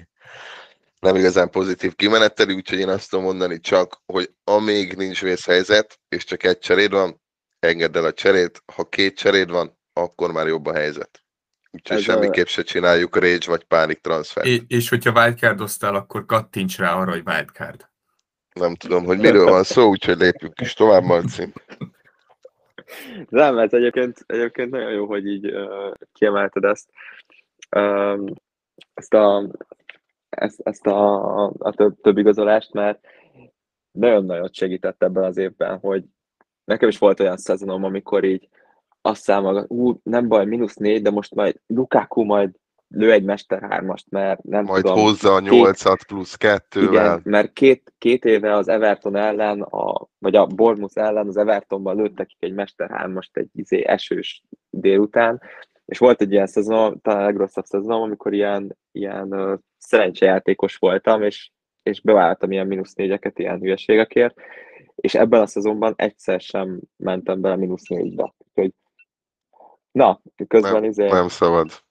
nem igazán pozitív kimeneteli, úgyhogy én azt tudom mondani csak, hogy amíg nincs vészhelyzet, és csak egy cseréd van, engedd el a cserét, ha két cseréd van, akkor már jobb a helyzet. Úgyhogy Ez semmiképp a... se csináljuk rage vagy pánik transfer. És, és hogyha wildcardoztál, akkor kattints rá arra, hogy wildcard. Nem tudom, hogy miről van szó, úgyhogy lépjük is tovább, Marci. Nem, ez egyébként, egyébként nagyon jó, hogy így uh, kiemelted ezt. Um, ezt a, ezt, ezt a, a több, több igazolást, mert nagyon nagyon segített ebben az évben, hogy nekem is volt olyan szezonom, amikor így azt számol, ú, nem baj, mínusz négy, de most majd Lukaku majd lő egy Mester hármast, mert nem majd tudom. hozza a nyolcat két, plusz kettővel. Igen, mert két, két éve az Everton ellen, a, vagy a Bournemouth ellen az Evertonban lőttek egy Mester hármast egy izé, esős délután, és volt egy ilyen szezon, talán a legrosszabb szezon, amikor ilyen, ilyen uh, szerencsejátékos voltam, és, és beváltam ilyen mínusz négyeket ilyen hülyeségekért, és ebben a szezonban egyszer sem mentem bele mínusz négybe. Úgyhogy Na, közben nem, izé... Nem szabad.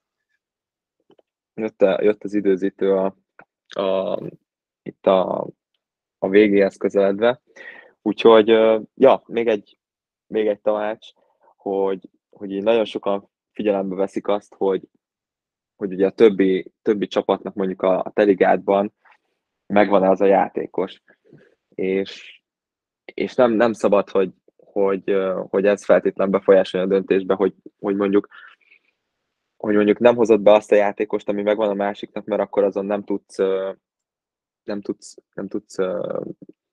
Jött, a, jött az időzítő a, a, itt a, a végéhez közeledve. Úgyhogy, ja, még egy, még egy tanács, hogy, hogy így nagyon sokan figyelembe veszik azt, hogy, hogy ugye a többi, többi csapatnak mondjuk a, a teligátban megvan az a játékos. És, és nem, nem szabad, hogy, hogy, hogy ez feltétlenül befolyásolja a döntésbe, hogy, hogy mondjuk hogy mondjuk nem hozott be azt a játékost, ami megvan a másiknak, mert akkor azon nem tudsz, nem tudsz, nem tudsz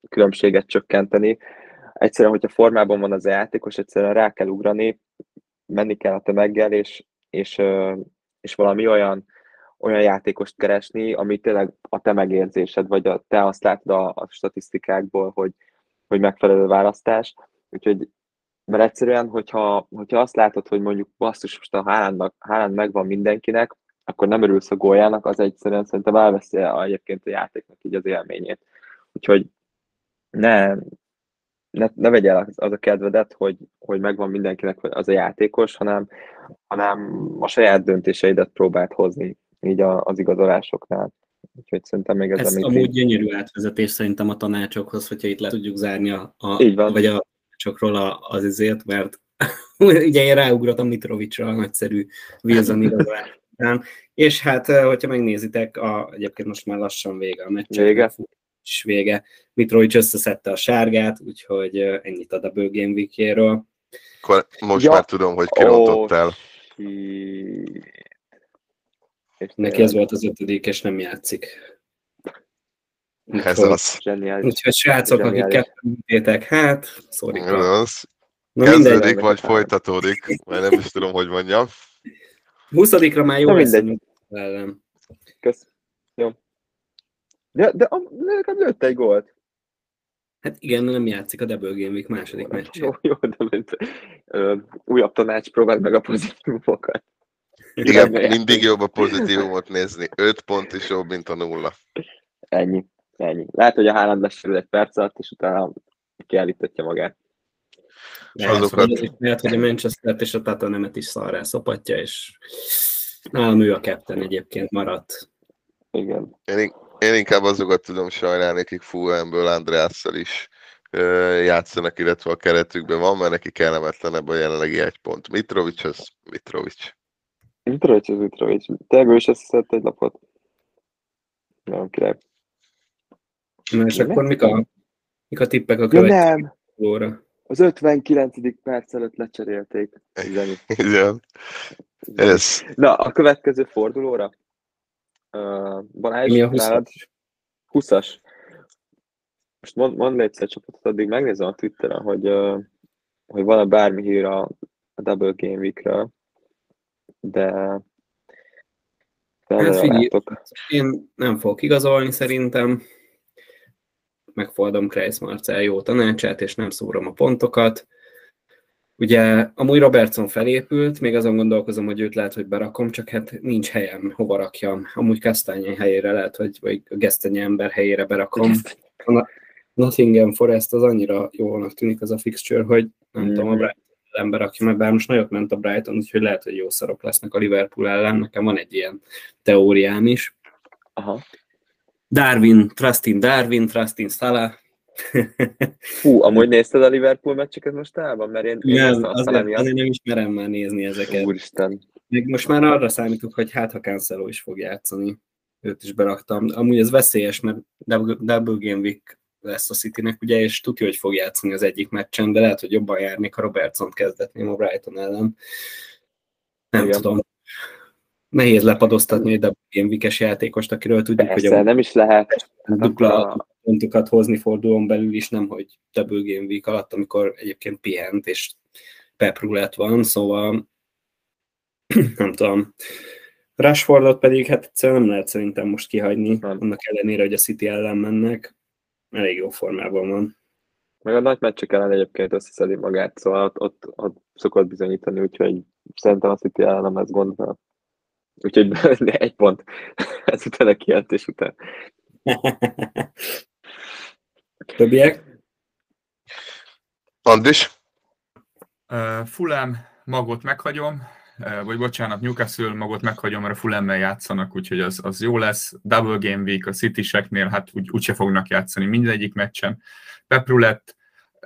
különbséget csökkenteni. Egyszerűen, hogyha formában van az a játékos, egyszerűen rá kell ugrani, menni kell a tömeggel, és, és, és valami olyan, olyan játékost keresni, ami tényleg a te megérzésed, vagy a, te azt látod a, a statisztikákból, hogy, hogy megfelelő választás. Úgyhogy, mert egyszerűen, hogyha, hogyha azt látod, hogy mondjuk basszus, most a Haaland megvan mindenkinek, akkor nem örülsz a góljának, az egyszerűen szerintem elveszi egyébként a játéknak így az élményét. Úgyhogy ne, ne, ne vegye el az a kedvedet, hogy, hogy megvan mindenkinek az a játékos, hanem, hanem a saját döntéseidet próbált hozni így a, az igazolásoknál. Úgyhogy szerintem még ez, ez amit amúgy így... gyönyörű átvezetés szerintem a tanácsokhoz, hogyha itt le tudjuk zárni a, a így van. vagy a tanácsokról az izért, mert ugye én ráugrottam Mitrovicsra a nagyszerű Wilson igazolás és hát, hogyha megnézitek, a, egyébként most már lassan vége a meccs. Vége. És vége. Mitrovics összeszedte a sárgát, úgyhogy ennyit a Double Game week Akkor most ja. már tudom, hogy kirontottál. Oh, és Neki ez volt az ötödik, és nem játszik. Ez úgyhogy, az. Úgyhogy srácok, akik kettőtétek, hát, sorry. Az. Kezdődik, vagy folytatódik, mert nem is tudom, hogy mondjam. 20 már jó lesz ellen. Kösz. Jó. De, de, de legalább lőtt egy gólt. Hát igen, nem játszik a Double Game Week második meccs. Jó, jó, de mint, ö, újabb tanács, próbáld meg a pozitívumokat. Igen, mindig jobb a pozitívumot nézni. 5 pont is jobb, mint a nulla. Ennyi, ennyi. Lehet, hogy a Haaland lesérül egy perc alatt, és utána kiállítatja magát. Lehet, azokat... lehet, hogy a Manchester és a Tatanemet is szarrá szopatja, és nálam ő a captain egyébként maradt. Igen. Én, én inkább azokat tudom sajnálni, akik Fulhamből Andreasszal is játszanak, illetve a keretükben van, mert neki kellemetlenebb a jelenlegi egy pont. Mitrovic az Mitrovic. Mitrovic az Mitrovic. Tényleg ő is összeszedte egy lapot. Nem király. Na és akkor mik a, mik a tippek a következő óra? Az 59. perc előtt lecserélték. Igen. Ez. Na, a következő fordulóra. Uh, Balázs, Mi a 20-as? 20-as. Most mond, mondd egyszer a csapatot, addig megnézem a Twitteren, hogy, uh, hogy van-e bármi hír a, a Double Game Week-ről, de Hát figyelj, én nem fogok igazolni szerintem megfordom Kreis Marcel jó tanácsát, és nem szúrom a pontokat. Ugye amúgy Robertson felépült, még azon gondolkozom, hogy őt lehet, hogy berakom, csak hát nincs helyem, hova rakjam. Amúgy Kastányi helyére lehet, hogy vagy a Gesztenyi ember helyére berakom. A Nottingham Forest az annyira jónak tűnik az a fixture, hogy nem mm. tudom, a Brighton ember, aki mert bár most nagyot ment a Brighton, úgyhogy lehet, hogy jó szarok lesznek a Liverpool ellen. Nekem van egy ilyen teóriám is. Aha. Darwin, Trustin Darwin, Trustin Salah. Fú, amúgy nézted a Liverpool meccseket most álban? Mert én, én nem, azért, azért nem ismerem már nézni ezeket. Úristen. Még most már arra számítok, hogy hát ha Cancelo is fog játszani. Őt is beraktam. Amúgy ez veszélyes, mert double game week lesz a Citynek, ugye, és tudja, hogy fog játszani az egyik meccsen, de lehet, hogy jobban járnék, ha Robertson kezdetném a Brighton ellen. Nem Igen. tudom nehéz lepadoztatni egy gameweek játékost, akiről tudjuk, Persze, hogy a nem is lehet. dupla pontokat hozni fordulón belül is, nem hogy double game week alatt, amikor egyébként pihent és pep van, szóval nem tudom. Rashfordot pedig hát egyszerűen nem lehet szerintem most kihagyni, nem. annak ellenére, hogy a City ellen mennek, elég jó formában van. Meg a nagy meccsek ellen egyébként összeszedi magát, szóval ott, ott, ott szokott bizonyítani, úgyhogy szerintem a City ellen nem ez gond. Úgyhogy egy pont ezután a kijelentés után. Többiek? Andris? Uh, Fulham, magot meghagyom, uh, vagy bocsánat, Newcastle magot meghagyom, mert a Fulhammel játszanak, úgyhogy az, az jó lesz. Double Game Week a City-seknél, hát úgy, úgyse fognak játszani mindegyik meccsen. Peprulett,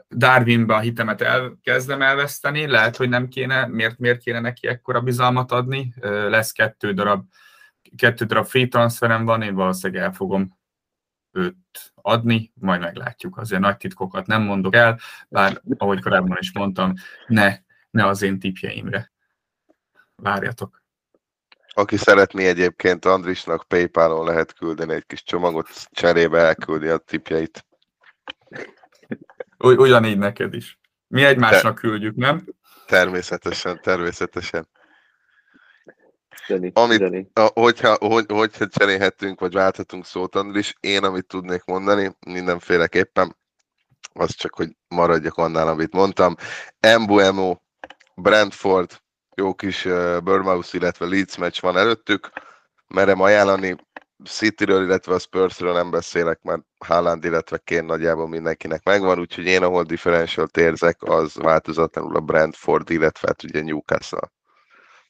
Darwinba a hitemet elkezdem elveszteni, lehet, hogy nem kéne, miért, miért kéne neki ekkora bizalmat adni, lesz kettő darab, kettő darab free transferem van, én valószínűleg el fogom őt adni, majd meglátjuk. Azért nagy titkokat nem mondok el, bár ahogy korábban is mondtam, ne, ne az én tipjeimre. Várjatok. Aki szeretné egyébként Andrisnak Paypal-on lehet küldeni egy kis csomagot, cserébe elküldi a tipjeit. Ugyanígy neked is. Mi egymásnak küldjük, nem? Természetesen, természetesen. Zeni, amit, Zeni. A, hogyha, hogy, hogyha cserélhetünk, vagy válthatunk szót, Andris, én amit tudnék mondani, mindenféleképpen, az csak, hogy maradjak annál, amit mondtam. Embuemo, Brentford, jó kis uh, Bournemouth, illetve Leeds meccs van előttük, merem ajánlani, Cityről, illetve a Spursről nem beszélek, mert Haaland, illetve Kén nagyjából mindenkinek megvan, úgyhogy én ahol differential érzek, az változatlanul a Brentford, illetve hát ugye Newcastle.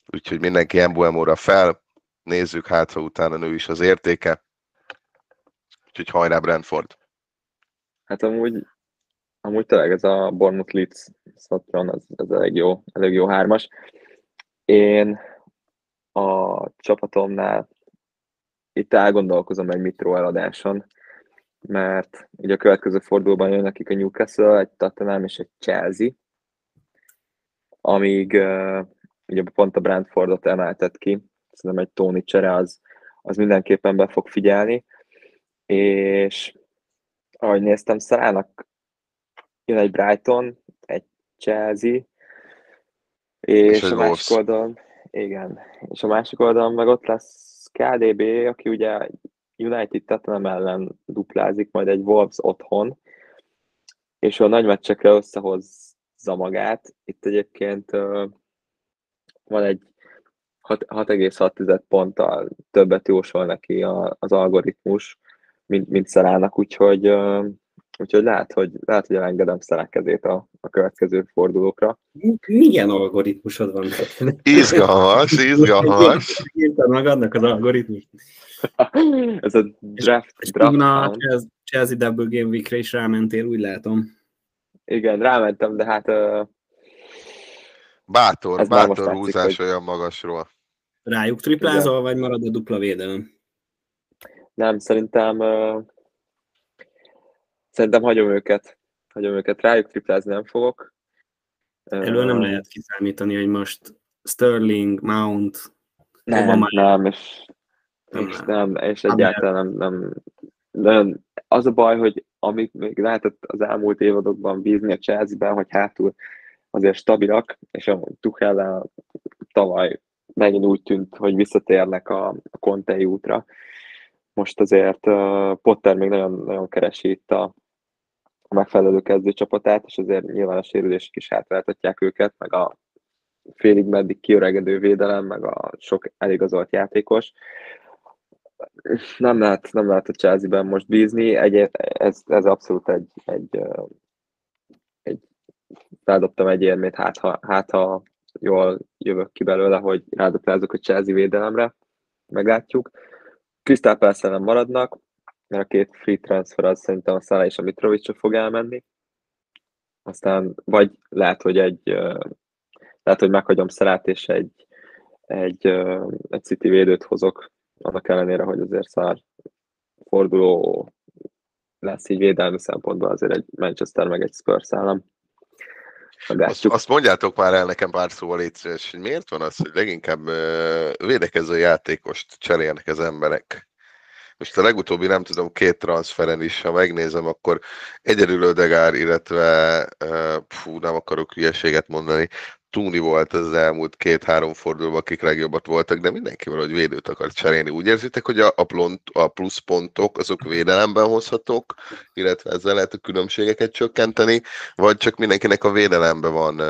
Úgyhogy mindenki Embuemóra fel, nézzük hát, ha utána nő is az értéke. Úgyhogy hajrá Brentford. Hát amúgy, amúgy tényleg ez a Bournemouth Leeds Szatron, ez, ez elég jó, elég jó hármas. Én a csapatomnál itt elgondolkozom egy Mitro eladáson, mert ugye a következő fordulóban jön nekik a Newcastle, egy Tottenham és egy Chelsea, amíg uh, ugye pont a Brentfordot emeltet ki, szerintem egy Tony csere az, az mindenképpen be fog figyelni, és ahogy néztem, Szarának jön egy Brighton, egy Chelsea, és, és a másik oldalon, igen, és a másik oldalon meg ott lesz KDB, aki ugye United Tottenham ellen duplázik, majd egy Wolves otthon, és a nagy meccsekre összehozza magát. Itt egyébként van egy 6,6 ponttal többet jósol neki az algoritmus, mint, mint Szerának, úgyhogy, úgyhogy lehet, hogy, lehet, hogy elengedem kezét a, a következő fordulókra. Milyen algoritmusod van? Izgalmas, izgalmas. Írtad magadnak az algoritmus. Ez a draft. És draft a Chelsea Double Game Week-re is rámentél, úgy látom. Igen, rámentem, de hát... Uh, bátor, bátor húzás látszik, olyan magasról. Rájuk triplázol, vagy marad a dupla védelem? Nem, szerintem uh, szerintem hagyom őket. Hagyom őket. Rájuk triplázni nem fogok. Elő nem lehet kiszámítani, hogy most Sterling, Mount, nem, nem, és nem, és, nem, és egyáltalán nem, nem, nem, az a baj, hogy amik még lehetett az elmúlt évadokban bízni a Chelsea-ben, hogy hátul azért stabilak, és a Tuchel tavaly megint úgy tűnt, hogy visszatérnek a, a útra. Most azért uh, Potter még nagyon, nagyon keresi itt a, a megfelelő kezdőcsapatát, és azért nyilván a sérülések is hátráltatják őket, meg a félig meddig kiöregedő védelem, meg a sok eligazolt játékos nem lehet, nem lehet a Chelsea-ben most bízni, egy, ez, ez abszolút egy, egy, egy feldobtam egy érmét, hát ha, hát ha jól jövök ki belőle, hogy rádoplázok a Chelsea védelemre, meglátjuk. Palace nem maradnak, mert a két free transfer az szerintem a Szála és a Mitrovic fog elmenni. Aztán vagy lehet, hogy egy lehet, hogy meghagyom Szalát és egy, egy, egy City védőt hozok annak ellenére, hogy azért szár forduló lesz így védelmi szempontból azért egy Manchester meg egy Spurs állam. Azt, azt mondjátok már el nekem pár szóval létszés, hogy miért van az, hogy leginkább védekező játékost cserélnek az emberek. Most a legutóbbi, nem tudom, két transferen is, ha megnézem, akkor egyedül Ödegár, illetve, fú, nem akarok hülyeséget mondani, Túni volt az elmúlt két-három fordulóban, akik legjobbat voltak, de mindenki valahogy védőt akar cserélni. Úgy érzitek, hogy a, a, plont, a pluszpontok azok védelemben hozhatók, illetve ezzel lehet a különbségeket csökkenteni, vagy csak mindenkinek a védelemben van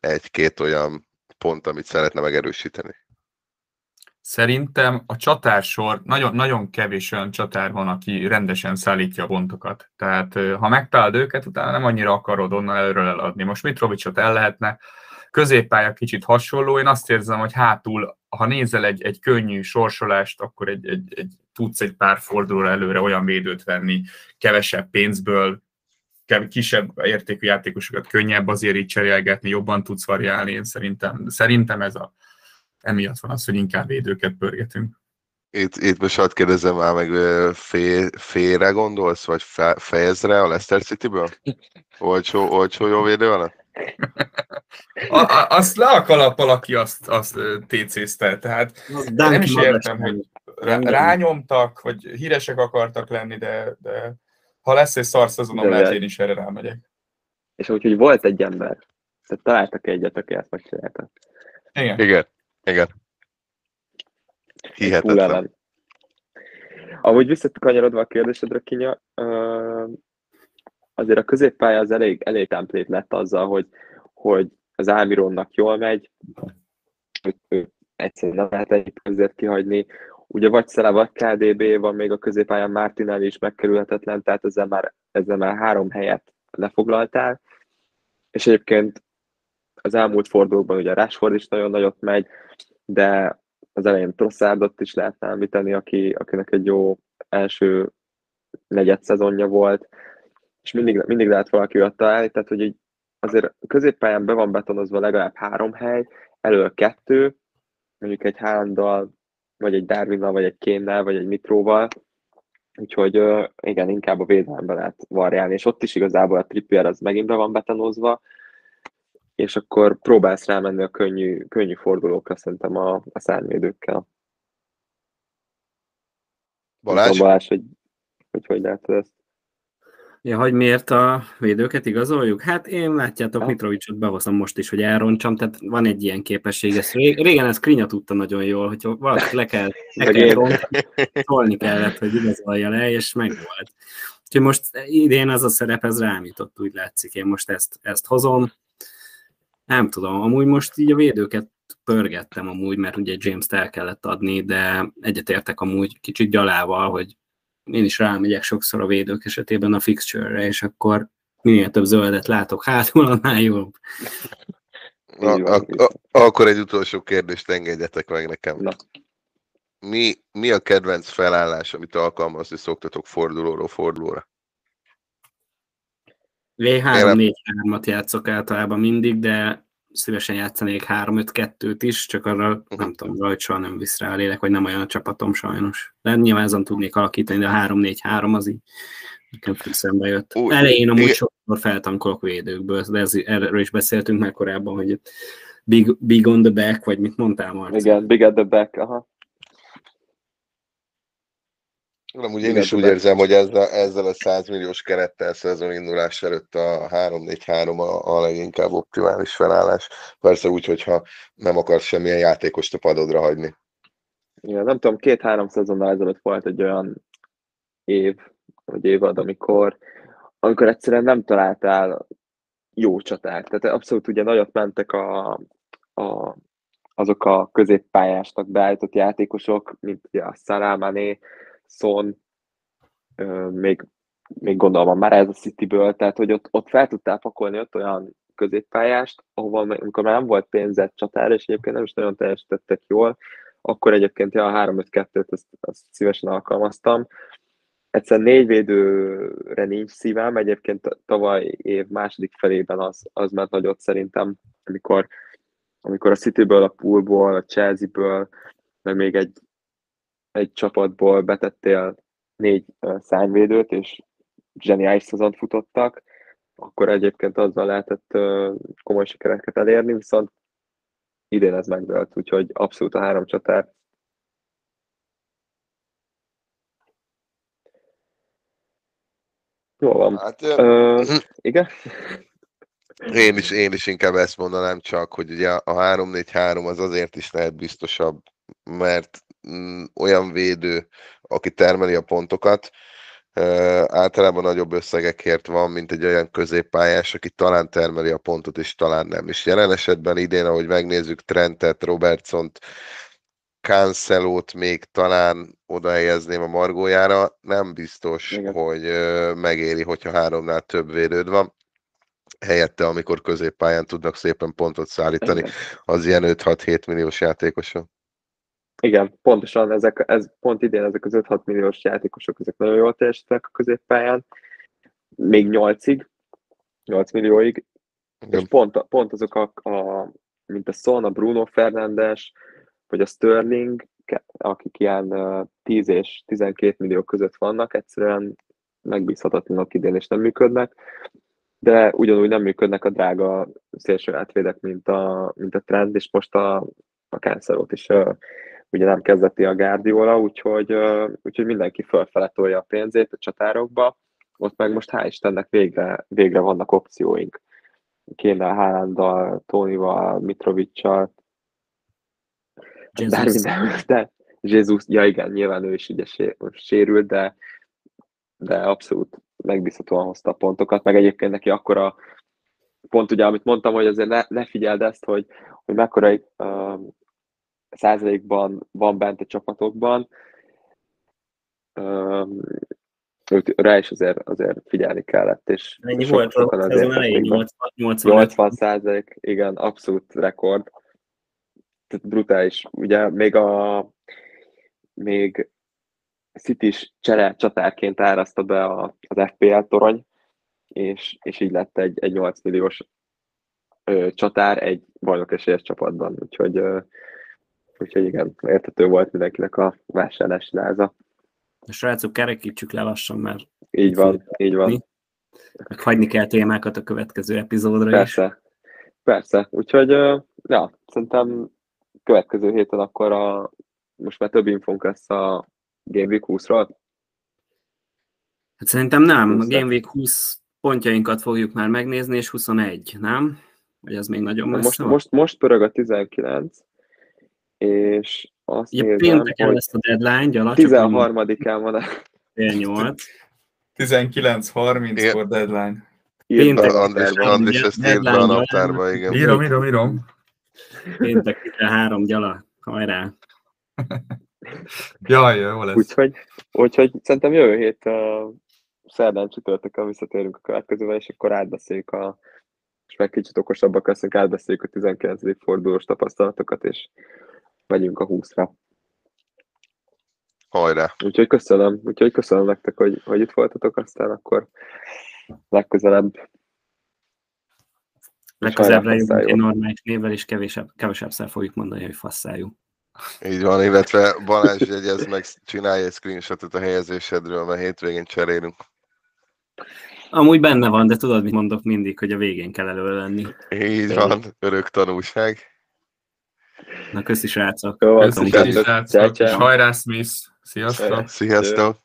egy-két olyan pont, amit szeretne megerősíteni? Szerintem a csatársor, nagyon, nagyon kevés olyan csatár van, aki rendesen szállítja a pontokat. Tehát ha megtalálod őket, utána nem annyira akarod onnan előről eladni. Most Mitrovicsot el lehetne, középpálya kicsit hasonló, én azt érzem, hogy hátul, ha nézel egy, egy könnyű sorsolást, akkor egy, egy, egy, tudsz egy pár fordulóra előre olyan védőt venni, kevesebb pénzből, kisebb értékű játékosokat könnyebb azért így cserélgetni, jobban tudsz variálni, én szerintem, szerintem ez a, emiatt van az, hogy inkább védőket pörgetünk. Itt, itt most hadd kérdezem már meg, fél, félre gondolsz, vagy fe, fejezre a Leicester City-ből? Olcsó, olcsó jó védő van? A, a, azt le a kalappal, aki azt, azt TC-zte, tehát az nem is értem, hogy rányomtak, vagy híresek akartak lenni, de, de ha lesz egy szarszezonom, lehet én is erre rámegyek. És úgy, hogy volt egy ember, tehát találtak egyet, aki ezt megcsinálta. Igen. Igen, igen. Hihetetlen. Amúgy visszakanyarodva a kérdésedre, Kinya, azért a középpálya az elég, elég templét lett azzal, hogy, hogy az Ámironnak jól megy, ő egyszerűen nem lehet egyik között kihagyni. Ugye vagy Szele, vagy KDB van még a középpályán Martinelli is megkerülhetetlen, tehát ezzel már, ezzel már három helyet lefoglaltál. És egyébként az elmúlt fordulókban ugye Rashford is nagyon nagyot megy, de az elején Trosszardot is lehetne említeni, aki, akinek egy jó első negyed szezonja volt, és mindig, mindig lehet valaki olyat találni, tehát hogy így azért a középpályán be van betonozva legalább három hely, elől kettő, mondjuk egy Haalanddal, vagy egy Darwinnal, vagy egy Kénnel, vagy egy Mitróval, úgyhogy igen, inkább a védelemben lehet variálni, és ott is igazából a Trippier az megint be van betonozva, és akkor próbálsz rámenni a könnyű, könnyű fordulókra szerintem a, a szárnyvédőkkel. Balázs? Balázs, hogy hogy, hogy látod ezt? Ja, hogy miért a védőket igazoljuk? Hát én látjátok, hát. Mitrovicsot behozom most is, hogy elrontsam, tehát van egy ilyen képesség. Ezt régen ez Krinya tudta nagyon jól, hogy valaki le kell, le kell rontani, szólni kellett, hogy igazolja le, és megvolt. Úgyhogy most idén az a szerep, ez rám jutott, úgy látszik. Én most ezt, ezt hozom. Nem tudom, amúgy most így a védőket pörgettem amúgy, mert ugye James-t el kellett adni, de egyetértek amúgy kicsit gyalával, hogy én is rámegyek sokszor a védők esetében a fixture-re, és akkor minél több zöldet látok hátul, annál jobb. A, a, a, akkor egy utolsó kérdést engedjetek meg nekem. Na. Mi, mi a kedvenc felállás, amit alkalmazni szoktatok fordulóról fordulóra? V3-4-3-at játszok általában mindig, de szívesen játszanék 3-5-2-t is, csak arra nem tudom, rajt soha nem visz rá a lélek, vagy nem olyan a csapatom sajnos. De nyilván azon tudnék alakítani, de a 3-4-3 az így nekem szembe jött. Úgy, Elején amúgy igen. sokszor feltankolok védőkből, de ez, erről is beszéltünk már korábban, hogy big, big on the back, vagy mit mondtál, Marci? Igen, big at the back, aha. Nem, úgy én is úgy érzem, hogy ezzel, ezzel a 100 milliós kerettel szezon indulás előtt a 3-4-3 a, a leginkább optimális felállás. Persze úgy, hogyha nem akarsz semmilyen játékost a padodra hagyni. Igen, nem tudom, két-három szezonnal ezelőtt volt egy olyan év, vagy évad, amikor, amikor egyszerűen nem találtál jó csaták. Tehát abszolút ugye nagyot mentek a, a, azok a középpályásnak beállított játékosok, mint ugye a Salamane, Son, még, még gondolom már ez a Cityből, tehát hogy ott, ott fel tudtál pakolni ott olyan középpályást, ahova amikor már nem volt pénzett csatára, és egyébként nem is nagyon teljesítettek jól, akkor egyébként ja, a 3-5-2-t azt, azt szívesen alkalmaztam. Egyszer négy védőre nincs szívem, egyébként tavaly év második felében az, az ment nagyot szerintem, amikor, amikor a Cityből, a Poolból, a Chelsea-ből, meg még egy egy csapatból betettél négy szányvédőt, és zseniális szezont futottak, akkor egyébként azzal lehetett komoly sikereket elérni, viszont idén ez megdőlt, úgyhogy abszolút a három csatár. Jó van. Hát, uh, igen? Én is, én is inkább ezt mondanám csak, hogy ugye a 3-4-3 az azért is lehet biztosabb, mert olyan védő, aki termeli a pontokat, általában nagyobb összegekért van, mint egy olyan középpályás, aki talán termeli a pontot, és talán nem. És jelen esetben idén, ahogy megnézzük Trentet, Robertsont, Cancelót még talán oda helyezném a margójára, nem biztos, Igen. hogy megéri, hogyha háromnál több védőd van. Helyette, amikor középpályán tudnak szépen pontot szállítani, Igen. az ilyen 5-6-7 milliós játékosok. Igen, pontosan ezek, ez pont idén ezek az 5-6 milliós játékosok, ezek nagyon jól teljesítettek a középpályán, még 8-ig, 8 millióig, Igen. és pont, pont azok a, a, mint a Son, a Bruno Fernandes, vagy a Sterling, akik ilyen 10 és 12 millió között vannak, egyszerűen megbízhatatlanok idén, és nem működnek, de ugyanúgy nem működnek a drága szélső átvédek, mint a, mint a trend, és most a, a Cancelot is ugye nem kezdeti a Guardiola, úgyhogy, úgyhogy mindenki fölfele tolja a pénzét a csatárokba, ott meg most hál' Istennek végre, végre vannak opcióink. Kéne Haalanddal, Tónival, Mitrovicsal, de, de, Jézus, ja igen, nyilván ő is ugye sérült, de, de abszolút megbízhatóan hozta a pontokat, meg egyébként neki akkor a pont ugye, amit mondtam, hogy azért ne, ne figyeld ezt, hogy, hogy mekkora uh, százalékban van bent a csapatokban, uh, őt, rá is azért, azért figyelni kellett, és Ennyi volt? sokan azért 80, 80 százalék, igen, abszolút rekord. Tehát brutális. Ugye még a még City is csere csatárként áraszta be a, az FPL torony, és, és így lett egy, egy 8 milliós ö, csatár egy bajnokesélyes csapatban, úgyhogy, ö, úgyhogy igen, értető volt mindenkinek a vásárlási láza. A srácok, kerekítsük le lassan, mert... Így van, így van. Meg hagyni kell témákat a következő epizódra Persze. is. Persze, úgyhogy ja, szerintem következő héten akkor a, most már több infónk lesz a Game Week 20-ról. Hát szerintem nem, a Game Week 20 pontjainkat fogjuk már megnézni, és 21, nem? Vagy az még nagyon messze most, most, most pörög a 19, és azt ja, nézem, pénteken lesz a deadline, gyala, 13-án van a... 8. 19.30-kor deadline. Péntek Andris, ezt írt be a naptárba, igen. Írom, írom, írom. Péntek 13, gyala, hajrá. Jaj, jó lesz. Úgyhogy, úgyhogy szerintem jövő hét uh, szerdán csütörtökön visszatérünk a következővel, és akkor átbeszéljük a és meg kicsit okosabbak leszünk, átbeszéljük a 19. fordulós tapasztalatokat, és megyünk a 20-ra. Hajrá! Úgyhogy köszönöm, úgyhogy köszönöm nektek, hogy, hogy itt voltatok, aztán akkor legközelebb Legközelebb lejövünk egy normális névvel, és kevésebb, kevesebbszer fogjuk mondani, hogy fasszájú. Így van, illetve Balázs jegyez meg, csinálj egy screenshotot a helyezésedről, mert hétvégén cserélünk. Amúgy benne van, de tudod, mit mondok mindig, hogy a végén kell elő lenni. Így van, örök tanulság. Na, köszi srácok. Köszi srácok. Hajrá Smith. Sziasztok. Sziasztok.